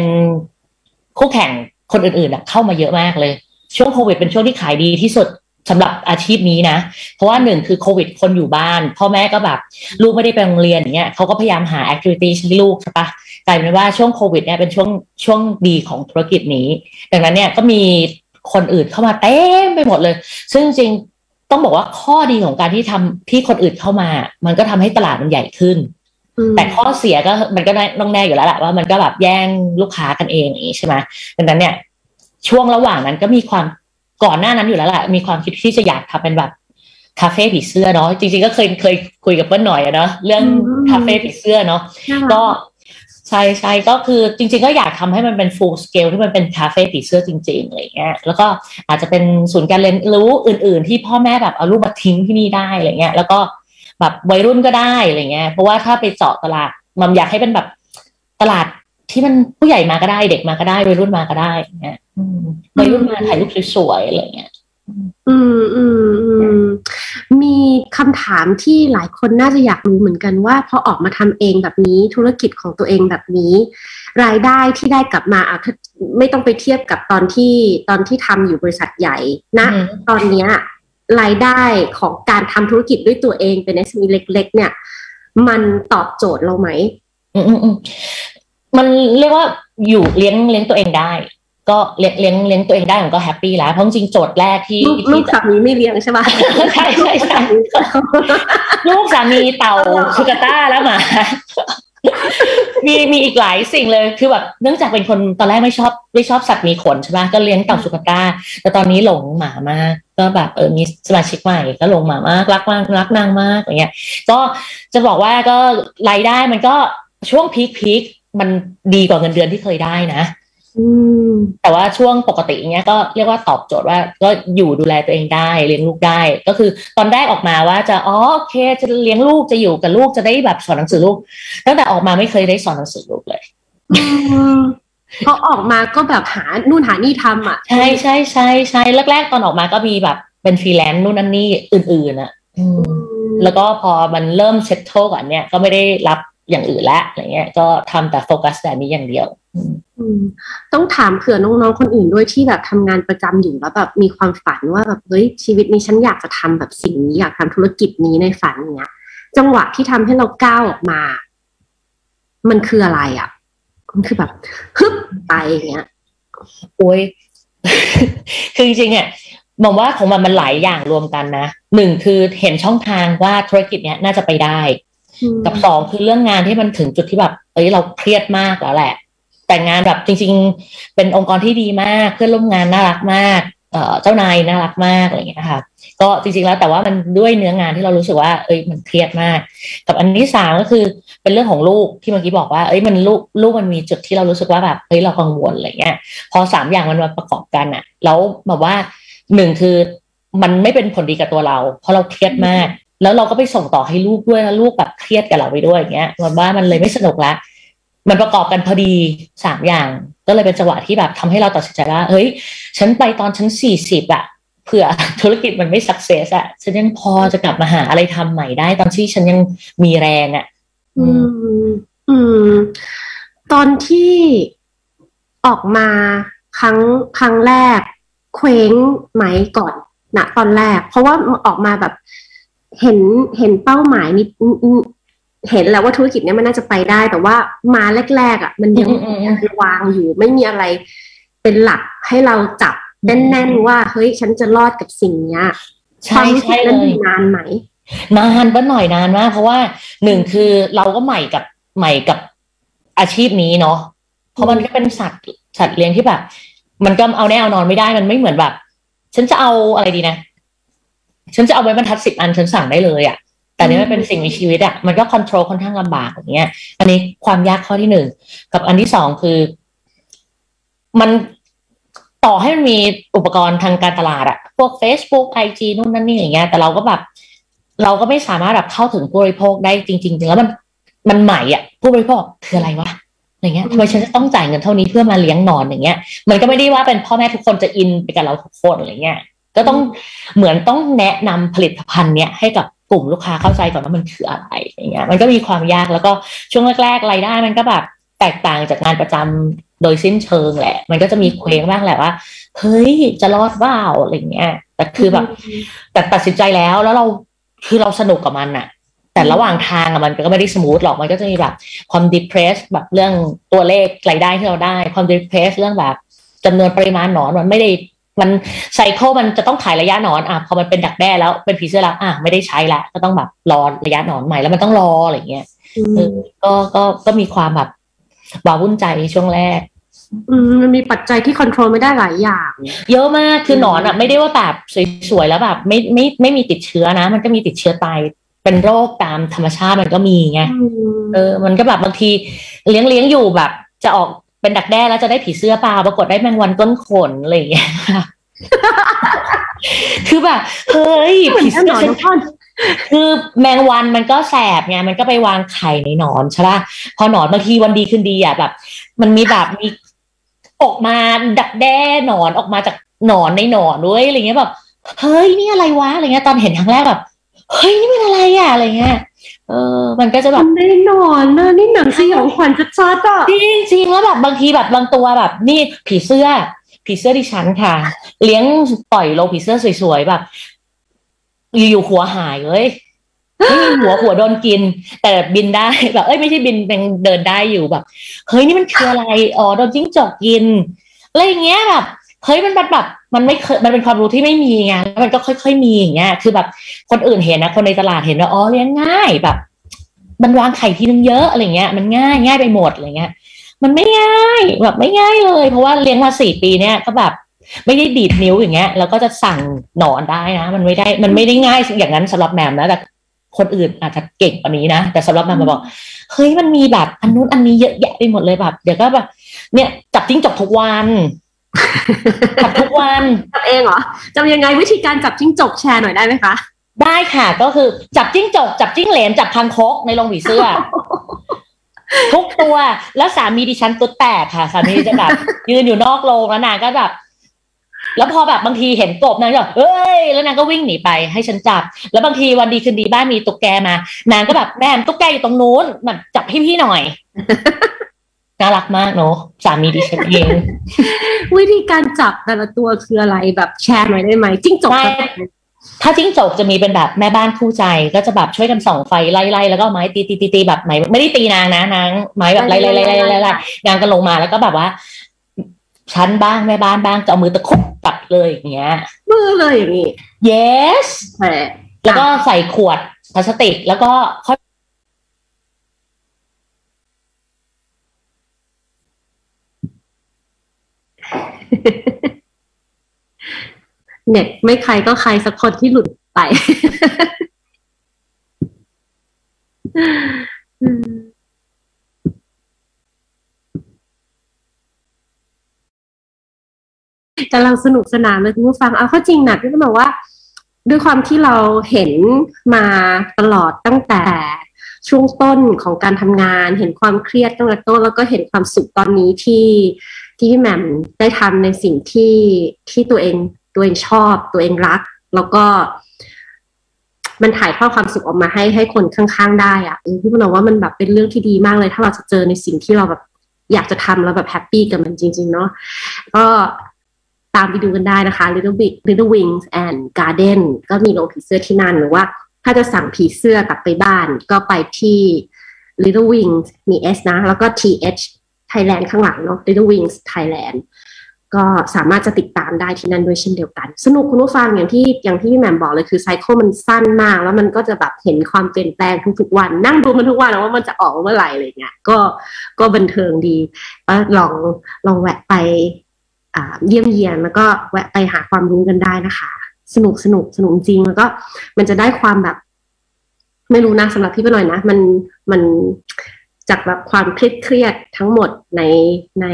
คู่แข่งคนอื่นๆเข้ามาเยอะมากเลย ช่วงโควิดเป็นช่วงที่ขายดีที่สุด สำหรับอาชีพนี้นะ เพราะว่าหนึ่งคือโควิดคนอยู่บ้าน พ่อแม่ก็แบบ ลูกไม่ได้ไปโรงเรียนอย่างเงี้ยเขาก็พยายามหาแอคทิวิตี้ให้ลูกใช่ปะกลายเป็นว่าช่วงโควิดเนี่ยเป็นช่วงช่วงดีของธุรกิจนี้ ดังนั้นเนี่ยก็มีคนอื่นเข้ามาเต็มไปหมดเลย ซึ่งจริงต้องบอกว่าข้อดีของการที่ทำที่คนอื่นเข้ามา มันก็ทำให้ตลาดมันใหญ่ขึ้นอืมแต่ข้อเสียก็มันก็ต้องแน่อยู่แล้วแหละว่ามันก็แบบแย่งลูกค้ากันเองอย่างนี้ใช่ไหมดังนั้นเนี่ยช่วงระหว่างนั้นก็มีความ ก่อนหน้านั้นอยู่แล้วแหละมีความคิดที่จะอยากทำเป็นแบบคาเฟ่ผีเสื้อเนาะจริงๆก็เคยเคยคุยกับเปิ้ลหน่อยอะเนาะเรื่องคาเฟ่ผีเสื้อเนาะน่ารัก็ใช่ใช่ก็คือจริง ๆ ก็อยากทำให้มันเป็น full scale ที่มันเป็นคาเฟ่ผีเสื้อจริงๆอะไรเงี้ยแล้วก็อาจจะเป็นศูนย์การเรียนรู้อื่น ๆ ที่พ่อแม่แบบเอาลูกมาทิ้งที่นี่ได้อะไรเงี้ยแล้วก็แบบวัยรุ่นก็ได้อะไรเงี้ยเพราะว่าถ้าไปเจาะตลาดมันอยากให้เป็นแบบตลาด ที่มันผู้ใหญ่มาก็ได้เด็กมาก็ได้วัยรุ่นมาก็ได้อย่างเงี้ยอืมวัยรุ่นมาถ่ายรูปสวยๆอะไรเงี้ยอืมอืมอืมมีคำถามที่หลายคนน่าจะอยากรู้เหมือนกันว่าพอออกมาทำเองแบบนี้ธุรกิจของตัวเองแบบนี้ รายได้ที่ได้กลับมาอะถ้าไม่ต้องไปเทียบกับตอนที่ตอนที่ทำอยู่บริษัทใหญ่นะอืมตอนเนี้ยรายได้ของการทำธุรกิจด้วยตัวเองเป็น SME เล็ก ๆ เนี่ย มันตอบโจทย์เราไหมอืมอืมอื มมันเรียกว่าอยู่เลี้ยงเลี้ยงตัวเองได้ ก็เลี้ยงเลี้ยงเลี้ยงตัวเองได้ผมก็แฮปปี้แล้วเพราะจริงๆโจทย์แรกที่ลูกลูที่กสามีไม่เลี้ยงใช่ปะใช่ใช่ใช่ลูกสามีเต่าชูกาต้าแล้วหมามีมีอีกหลายสิ่งเลยคือแบบเนื่องจากเป็นคนตอนแรกไม่ชอบไม่ชอบสัตว์มีขนใช่ไหมก็เลี้ยงเต่าชูกาต้าแต่ตอนนี้หลงหมามาก ก็แบบเออมีสมาชิกใหม่ก็หลงหมามากรักมากรักนางมากอย่างเงี้ย ก็จะบอกว่าก็รายได้มันก็ช่วงพีคพีค มันดีกว่าเงินเดือนที่เคยได้นะอืมแต่ว่าช่วงปกติอย่างเงี้ยก็เรียกว่าตอบโจทย์ว่า ก็อยู่ดูแลตัวเองได้เลี้ยงลูกได้ ก็คือตอนแรกออกมาว่าจะอ๋อโอเคจะเลี้ยงลูกจะอยู่กับลูกจะได้แบบสอนหนังสือลูกตั้งแต่ออกมาไม่เคยได้สอนหนังสือลูกเลยอืมพอออกมาก็แบบหานู่นหานี่ทำอะใช่ใช่ใช่ใช่แรกๆ ตอนออกมาก็มีแบบเป็นฟรีแลนซ์นู่นนั่นนี่อื่น ๆอะอืมแล้วก็พอมันเริ่มเซ็ตโตก่อนเนี่ยก็ไม่ได้รับ อย่างอื่นละอะไรเงี้ย ก็ทำแต่โฟกัสแต่นี้อย่างเดียวอืมอืมต้องถามเผื่อน้องๆคนอื่นด้วยที่แบบทำงานประจำอยู่แล้วแบบมีความฝันว่าแบบเฮ้ยชีวิตนี้ฉันอยากจะทำแบบสิ่งนี้อยากทำธุรกิจนี้ในฝันเนี้ย จังหวะที่ทำให้เราก้าวออกมา มันคืออะไรอะมันคือแบบฮึบไปอย่างเงี้ยโอ้ยคือจริงๆอะมองว่าของมันมันหลายอย่างรวมกันนะหนึ่งคือเห็นช่องทางว่าธุรกิจเนี้ยน่าจะไปได้ กับสองคือเรื่องงานที่มันถึงจุดที่แบบ เอ้ยเราเครียดมากแล้วแหละ แต่งานแบบจริง ๆ เป็นองค์กรที่ดีมาก เพื่อนร่วมงานน่ารักมากเจ้านายน่ารักมากอะไรอย่างเงี้ยค่ะ ก็จริงๆแล้วแต่ว่ามันด้วยเนื้องานที่เรารู้สึกว่า เอ้ยมันเครียดมาก กับอันที่สามก็คือเป็นเรื่องของลูกที่เมื่อกี้บอกว่า เอ้ยมันลูกลูกมันมีจุดที่เรารู้สึกว่าแบบเฮ้ยเรากังวลอะไรเงี้ย พอสามอย่างมันมาประกอบกันอะแล้วแบบว่าหนึ่งคือมันไม่เป็นผลดีกับตัวเรา เพราะเราเครียดมาก แล้วเราก็ไปส่งต่อให้ลูกด้วยแล้วลูกแบบเครียดกับเราไปด้วยอย่างเงี้ยมันว่ามันเลยไม่สนุกละมันประกอบกันพอดีสามอย่าง ก็เลยเป็นจังหวะที่แบบทำให้เราตัดสินใจว่าเฮ้ย ฉันไปตอนฉันสี่สิบอะเผื่อธุรกิจมันไม่สักเซสอะฉันยังพอจะกลับมาหาอะไรทำใหม่ได้ ตอนที่ฉันยังมีแรงอะอืม อืม ตอนที่ออกมาครั้งครั้งแรก เคว้งไหมก่อนนะตอนแรก เพราะว่าออกมาแบบ เห็นเห็นเป้าหมายนิดเห็นแล้วว่าธุรกิจเนี้ยมันน่าจะไปได้ แต่ว่ามาแรกๆอะ มันยังอืมอืมอืมวางอยู่ ไม่มีอะไรเป็นหลักให้เราจับแน่นๆว่าเฮ้ยฉันจะรอดกับสิ่งเนี้ยคใช่วามรู้สึใช่กเลนั้นยนานไหมนานป้าหน่อยนานมากเพราะว่าหนึ่งคือเราก็ใหม่กับใหม่กับอาชีพนี้เนาะเพราะมันก็เป็นสัตว์สัตว์เลี้ยงที่แบบ มันก็เอาแน่เอานอนไม่ได้มันไม่เหมือนแบบ ฉันจะเอาอะไรดีนะ ฉันจะเอาไว้บรรทัดสิบอันฉันสั่งได้เลยอะ่ะแต่เนี้มันเป็นสิ่งมีชีวิตอะ่ะมันก็คอนโทรลค่อนข้างลำบากอย่างเงี้ย อันนี้ความยากข้อที่หนึ่งกับอันที่สองคือ มันต่อให้มันมีอุปกรณ์ทางการตลาดอะพวก Facebook IG นู่นนั่นนี่อย่างเงี้ย แต่เราก็แบบ เราก็ไม่สามารถแบบเข้าถึงผู้บริโภคได้จริงๆแล้วมันมันใหม่อะผู้บริโภคคืออะไรวะอย่างเงี้ยทำไมฉันจะต้องจ่ายเงินเท่านี้เพื่อมาเลี้ยงนอนอย่างเงี้ย มันก็ไม่ได้ว่าเป็นพ่อแม่ทุกคนจะอินไปกับเราทุกคนอะไรเงี้ย ก็ต้องเหมือนต้องแนะนำผลิตภัณฑ์เนี้ยให้กับกลุ่มลูกค้าเข้าใจก่อนว่ามันคืออะไรอย่างเงี้ยมันก็มีความยากแล้วก็ช่วงแรกๆรายได้มันก็แบบแตกต่างจากงานประจำโดยสิ้นเชิงแหละ มันก็จะมีเคว้งบ้างแหละว่า เฮ้ยจะรอดว่าอะไรเงี้ยแต่คือแบบแต่ตัดสินใจแล้วแล้วเราคือเราสนุกกับมันอะแต่ระหว่างทางอะมันก็ไม่ได้สมูทหรอกมันก็จะมีแบบความดิเพรสแบบเรื่องตัวเลขรายได้ที่เราได้ ความดิเพรสเรื่องแบบจำนวนปริมาณหนอนมันไม่ได้ มันไซเคิลมันจะต้องถ่ายระยะหนอนอะพอมันเป็นดักแด้แล้วเป็นผีเสื้อแล้วอะไม่ได้ใช้ละก็ต้องแบบรอระยะหนอนใหม่แล้วมันต้องรออะไรเงี้ยอืเอมอก็ก็ก็มีความแบบวาวุ่นใจช่วงแรกอืมมันมีปัจจัยที่ควบคุมไม่ได้หลายอย่าง เยอะมากคือหนอนอะไม่ได้ว่าแบบสวยๆแล้วแบบ ไม่ไม่ไม่มีติดเชื้อนะ มันก็มีติดเชื้อตายเป็นโรคตามธรรมชาติมันก็มีไงเออ มันก็แบบบางทีเลี้ยงเลี้ยงอยู่แบบ จะออก เป็นดักแด้แล้วจะได้ผีเสื้อเปล่าปรากฏได้แมงวันก้นขนอะไรอย่างเงี้ยคือแบบเฮ้ยเหมือนผีกันเสื้หนออนฉันทุกคนคือแมงวันมันก็แสบไงมันก็ไปวางไข่ในหนอนใช่ป่ะพอหนอนบางทีวันดีคืนดีอะแบบ มันมีแบบมีออกมาดักแด้หนอนออกมาจากหนอนในหนอนด้วยอะไรเงี้ยแบบเฮ้ยนี่อะไรวะอะไรเงี้ยตอนเห็นครั้งแรกแบบเฮ้ยนี่มันอะไรอะอะไรเงี้ย เออ มันก็จะแบบมันได้นอนนะนี่หนังสยองขวัญชัดๆอะจริงจริงแล้วแบบบางทีแบบบางตัวแบบ นี่ผีเสื้อ ผีเสื้อดิฉันค่ะ เลี้ยงปล่อยโลงผีเสื้อสวยๆแบบอยู่ๆหัวหายเลยไม่มีหัวหัวโดนกิน แต่บินได้แบบเอ้ยไม่ใช่บินเป็นเดินได้อยู่แบบ เฮ้ยนี่มันคืออะไรอ๋อโดนจิ้งจอกกินอะไรอย่างเงี้ยแบบ เฮ้ยมันแบบมันไม่เคยมันเป็นความรู้ที่ไม่มีไงแล้วมันก็ค่อย ๆ มีอย่างเงี้ยคือแบบคนอื่นเห็นนะคนในตลาดเห็นว่าอ๋อเลี้ยงง่ายแบบ มันวางไข่ทีนึงเยอะอะไรเงี้ย มันง่ายง่ายไปหมดอะไรเงี้ย มันไม่ง่ายแบบไม่ง่ายเลย เพราะว่าเลี้ยงมาสี่ปีเนี่ยก็แบบไม่ได้ดีดนิ้วอย่างเงี้ยแล้วก็จะสั่งหนอนได้นะ มันไม่ได้มันไม่ได้ง่ายอย่างนั้นสำหรับแมมนะแต่คนอื่นอาจจะเก่งกว่านี้นะ แต่สำหรับแมมมาบอก เฮ้ยมันมีแบบอันนู้นอันนี้เยอะแยะไปหมดเลยแบบ เดี๋ยวก็แบบ เนี่ยจับจิ้งจกทุกวัน จับทุกวันจับเองเหรอจำยังไงวิธีการจับจิ้งจกแชร์หน่อยได้ไหมคะได้ค่ะก็คือจับจิ้งจกจับจิ้งเหลนจับคางคกในโรงผีเสื้อ ทุกตัวแล้วสามีดิฉันตุ๊ดแตกค่ะ สามีจะแบบยืนอยู่นอกโรงแล้วนางก็แบบแล้วพอแบบบางทีเห็นกบนางก็แบบเอ้ย แล้วนางก็วิ่งหนีไปให้ฉันจับ แล้วบางทีวันดีคืนดีบ้านมีตุ๊กแกมา นางก็แบบแม่ตุ๊กแกอยู่ตรงนู้นแบบจับให้พี่หน่อย น่ารักมากเนอะสามีดิฉันเอง วิธีการจับแต่ละตัวคืออะไรแบบแชร์หน่อยได้ไหมจิ้งจกได้ถ้าจิ้งจกจะมีเป็นแบบแม่บ้านคู่ใจก็จะแบบช่วยกันส่องไฟไล่ๆแล้วก็เอาไม้ตีตีตีตีแบบไหนไม่ได้ตีนางนะนางไม้แบบไล่ไล่ไล่ไล่ไล่ไล่นางก็ลงมาแล้วก็แบบว่าชั้นบ้างแม่บ้านบ้างจะเอามือตะคุบตัดเลยอย่างเงี้ย มือเลยอย่างนี้ yes แต่แล้วก็ใส่ขวดพลาสติกแล้วก็ค่ เน็ตไม่ใครก็ใครสักคนที่หลุดไปอืมกำลังสนุกสนานเลยคุณผู้ฟัง เอาเข้าจริงนะพี่ต้องบอกว่า ด้วยความที่เราเห็นมาตลอดตั้งแต่ช่วงต้นของการทำงาน เห็นความเครียดตั้งแต่ต้นแล้วก็เห็นความสุขตอนนี้ที่ ที่พี่แหม่มได้ทำในสิ่งที่ที่ตัวเองตัวเองชอบ ตัวเองรัก แล้วก็มันถ่ายทอดความสุขออกมาให้ให้คนข้างๆ ได้อะเออพี่บอกว่ามันแบบเป็นเรื่องที่ดีมากเลย ถ้าเราจะเจอในสิ่งที่เราแบบอยากจะทำแล้วแบบแฮปปี้กับมันจริง ๆ เนาะก็ตามไปดูกันได้นะคะ Little Big Little Wings and Garden ก็มีโรงผีเสื้อที่นั่นหรือว่า ถ้าจะสั่งผีเสื้อกลับไปบ้าน ก็ไปที่ Little Wings มี S นะ แล้วก็ TH Thailand ข้างหลังเนาะ Little Wings Thailand ก็สามารถจะติดตามได้ที่นั่นด้วยเช่นเดียวกัน สนุกคุณผู้ฟังอย่างที่อย่างที่พี่แหม่มบอกเลยคือไซเคิลมันสั้นมาก แล้วมันก็จะแบบเห็นความเปลี่ยนแปลงทุกๆวัน นั่งดูมันทุกวันว่ามันจะออกเมื่อไหร่อะไรเงี้ยก็ก็บันเทิงดีก็ลองลองแวะไปเยี่ยมเยียนแล้วก็แวะไปหาความรู้กันได้นะคะ สนุกสนุกสนุกจริงแล้วก็มันจะได้ความแบบ ไม่รู้นะสำหรับพี่ไปหน่อยนะ มันมัน จากแบบความเครียดเครียดทั้งหมดในใน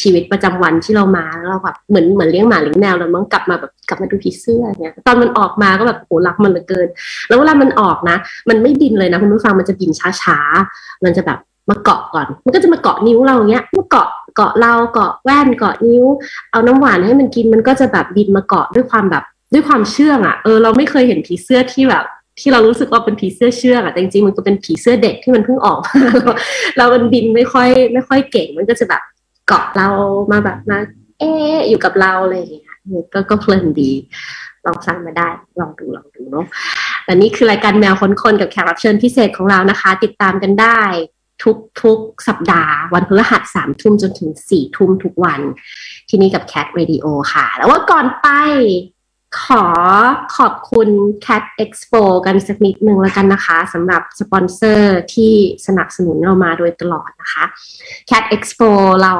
ชีวิตประจำวันที่เรามาแล้วเราแบบเหมือนเหมือนเลี้ยงหมาเลี้ยงแมวแล้วมันกลับมาแบบกลับมาดูผีเสื้อเนี่ยตอนมันออกมาก็แบบโหรักมันเหลือเกิน แล้วเวลามันออกนะ มันไม่บินเลยนะคุณผู้ฟังมันจะบินช้าๆ มันจะแบบมาเกาะก่อน มันก็จะมาเกาะนิ้วเราเงี้ยมาเกาะเกาะเราเกาะแว่นเกาะนิ้ว เอาน้ำหวานให้มันกินมันก็จะแบบบินมาเกาะด้วยความแบบด้วยความเชื่องอะ่ะเออเราไม่เคยเห็นผีเสื้อที่แบบ ที่เรารู้สึกว่าเป็นผีเสื้อเชื่องอะ่ะแต่จริงๆมันก็เป็นผีเสื้อเด็กที่มันเพิ่งออกเรามันบินไม่ค่อยไม่ค่อยเก่งมันก็จะแบบเกาะเรามาแบบมาเอะอยู่กับเราอะไรอย่างเงี้ยก็ก็เพลินดีลองสั่งมาได้ลองดูลองดูเนาะและนี่คือรายการแมวค้นคนกับแขกรับเชิญพิเศษของเรานะคะ ติดตามกันได้ทุกทุกสัปดาห์ วันพฤหัสสามทุ่มจนถึงสี่ทุ่มทุกวัน ที่นี่กับ Cat Radio ค่ะ แล้วว่าก่อนไป ขอขอบคุณ Cat Expo กันสักนิดนึงแล้วกันนะคะสำหรับสปอนเซอร์ที่สนับสนุนเรามาโดยตลอดนะคะ Cat Expo เรา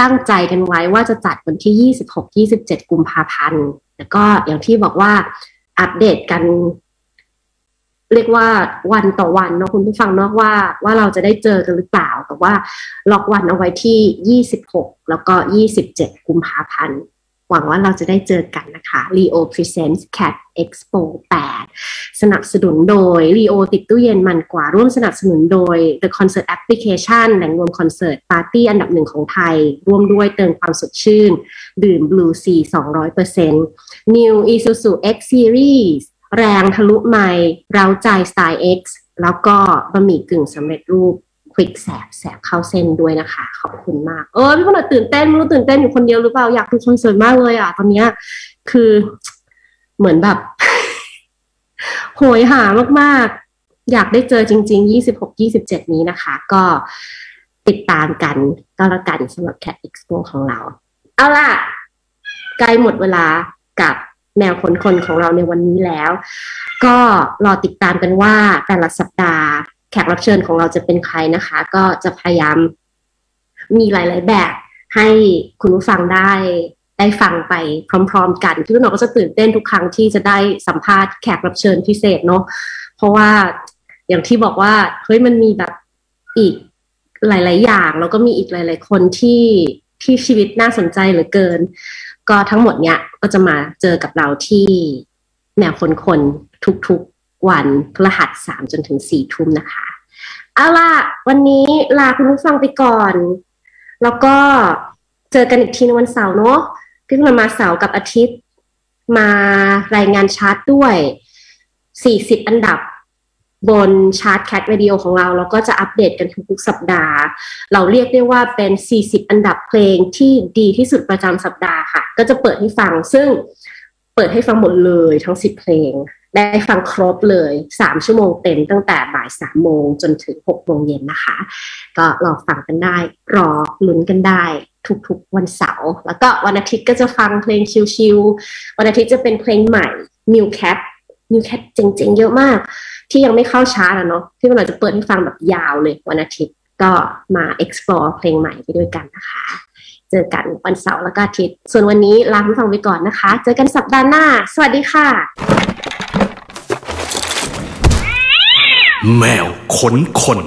ตั้งใจกันไว้ว่าจะจัดวันที่ 26-27 กุมภาพันธ์ แล้วก็อย่างที่บอกว่าอัปเดตกัน เรียกว่าวันต่อวันเนาะคุณผู้ฟังเนาะว่าว่าเราจะได้เจอกันหรือเปล่า แต่ว่าล็อกวันเอาไว้ที่ 26 แล้วก็ 27 กุมภาพันธ์ หวังว่าเราจะได้เจอกันนะคะ Leo Presents Cat Expo 8 สนับสนุนโดย Leo ติดตู้เย็นมันกว่าร่วมสนับสนุนโดย The Concert Application แหล่งรวมคอนเสิร์ตปาร์ตี้อันดับหนึ่งของไทย ร่วมด้วยเติมความสดชื่น ดื่ม Blue Sea 200% New Isuzu X Series แรงทะลุไม่เราใจสไตล์ X แล้วก็บะหมี่กึ่งสำเร็จรูป ควิกแสบแสบเข้าเส้นด้วยนะคะ ขอบคุณมาก เออพี่คนตื่นเต้นไม่รู้ตื่นเต้นอยู่คนเดียวหรือเปล่าอยากดูคอนเสิร์ตมากเลยอะตอนเนี้ยคือเหมือนแบบโหยหามากๆ อยากได้เจอจริง ๆ 26 27 นี้นะคะ ก็ติดตามกันก็แล้วกันสำหรับ Cat Expo ของเรา เอาล่ะ ใกล้หมดเวลากับแมวขนคนของเราในวันนี้แล้ว ก็รอติดตามกันว่าแต่ละสัปดาห์ แขกรับเชิญของเราจะเป็นใครนะคะ ก็จะพยายามมีหลาย ๆ แบบให้คุณผู้ฟังได้ได้ฟังไปพร้อม ๆ กันพี่นุ่นก็จะตื่นเต้นทุกครั้งที่จะได้สัมภาษณ์แขกรับเชิญพิเศษเนาะเพราะว่าอย่างที่บอกว่าเฮ้ยมันมีแบบอีกหลาย ๆ อย่าง แล้วก็มีอีกหลาย ๆ คนที่ที่ชีวิตน่าสนใจเหลือเกิน ก็ทั้งหมดเนี้ยก็จะมาเจอกับเราที่แนวคนคนทุกๆ วันพฤหัสสามจนถึงสี่ทุ่มนะคะ เอาล่ะ วันนี้ลาคุณผู้ฟังไปก่อน แล้วก็เจอกันอีกทีในวันเสาร์เนาะพี่คุณมาเสาร์กับอาทิตย์ มารายงานชาร์ตด้วยสี่สิบอันดับบนชาร์ตแคทวิดีโอของเราแล้วก็จะอัปเดตกันทุกๆสัปดาห์ เราเรียกได้ว่าเป็น 40 อันดับเพลงที่ดีที่สุดประจำสัปดาห์ค่ะ ก็จะเปิดให้ฟังซึ่งเปิดให้ฟังหมดเลยทั้ง 10 เพลง ได้ฟังครบเลย 3 ชั่วโมงเต็มตั้งแต่บ่าย 3 โมงจนถึง 6 โมงเย็นนะคะ ก็รอฟังกันได้ รอลุ้นกันได้ทุกๆวันเสาร์แล้วก็วันอาทิตย์ก็จะฟังเพลงชิลๆวันอาทิตย์จะเป็นเพลงใหม่ New Cat New Cat เจ๋งๆ เยอะมาก ที่ยังไม่เข้าชาร์ตอะเนาะที่เราจะเปิดให้ฟังแบบยาวเลยวันอาทิตย์ก็มา explore เพลงใหม่ไปด้วยกันนะคะ เจอกันวันเสาร์แล้วก็อาทิตย์ ส่วนวันนี้ลาคุณฟังไปก่อนนะคะ เจอกันสัปดาห์หน้า สวัสดีค่ะ แมวขนคน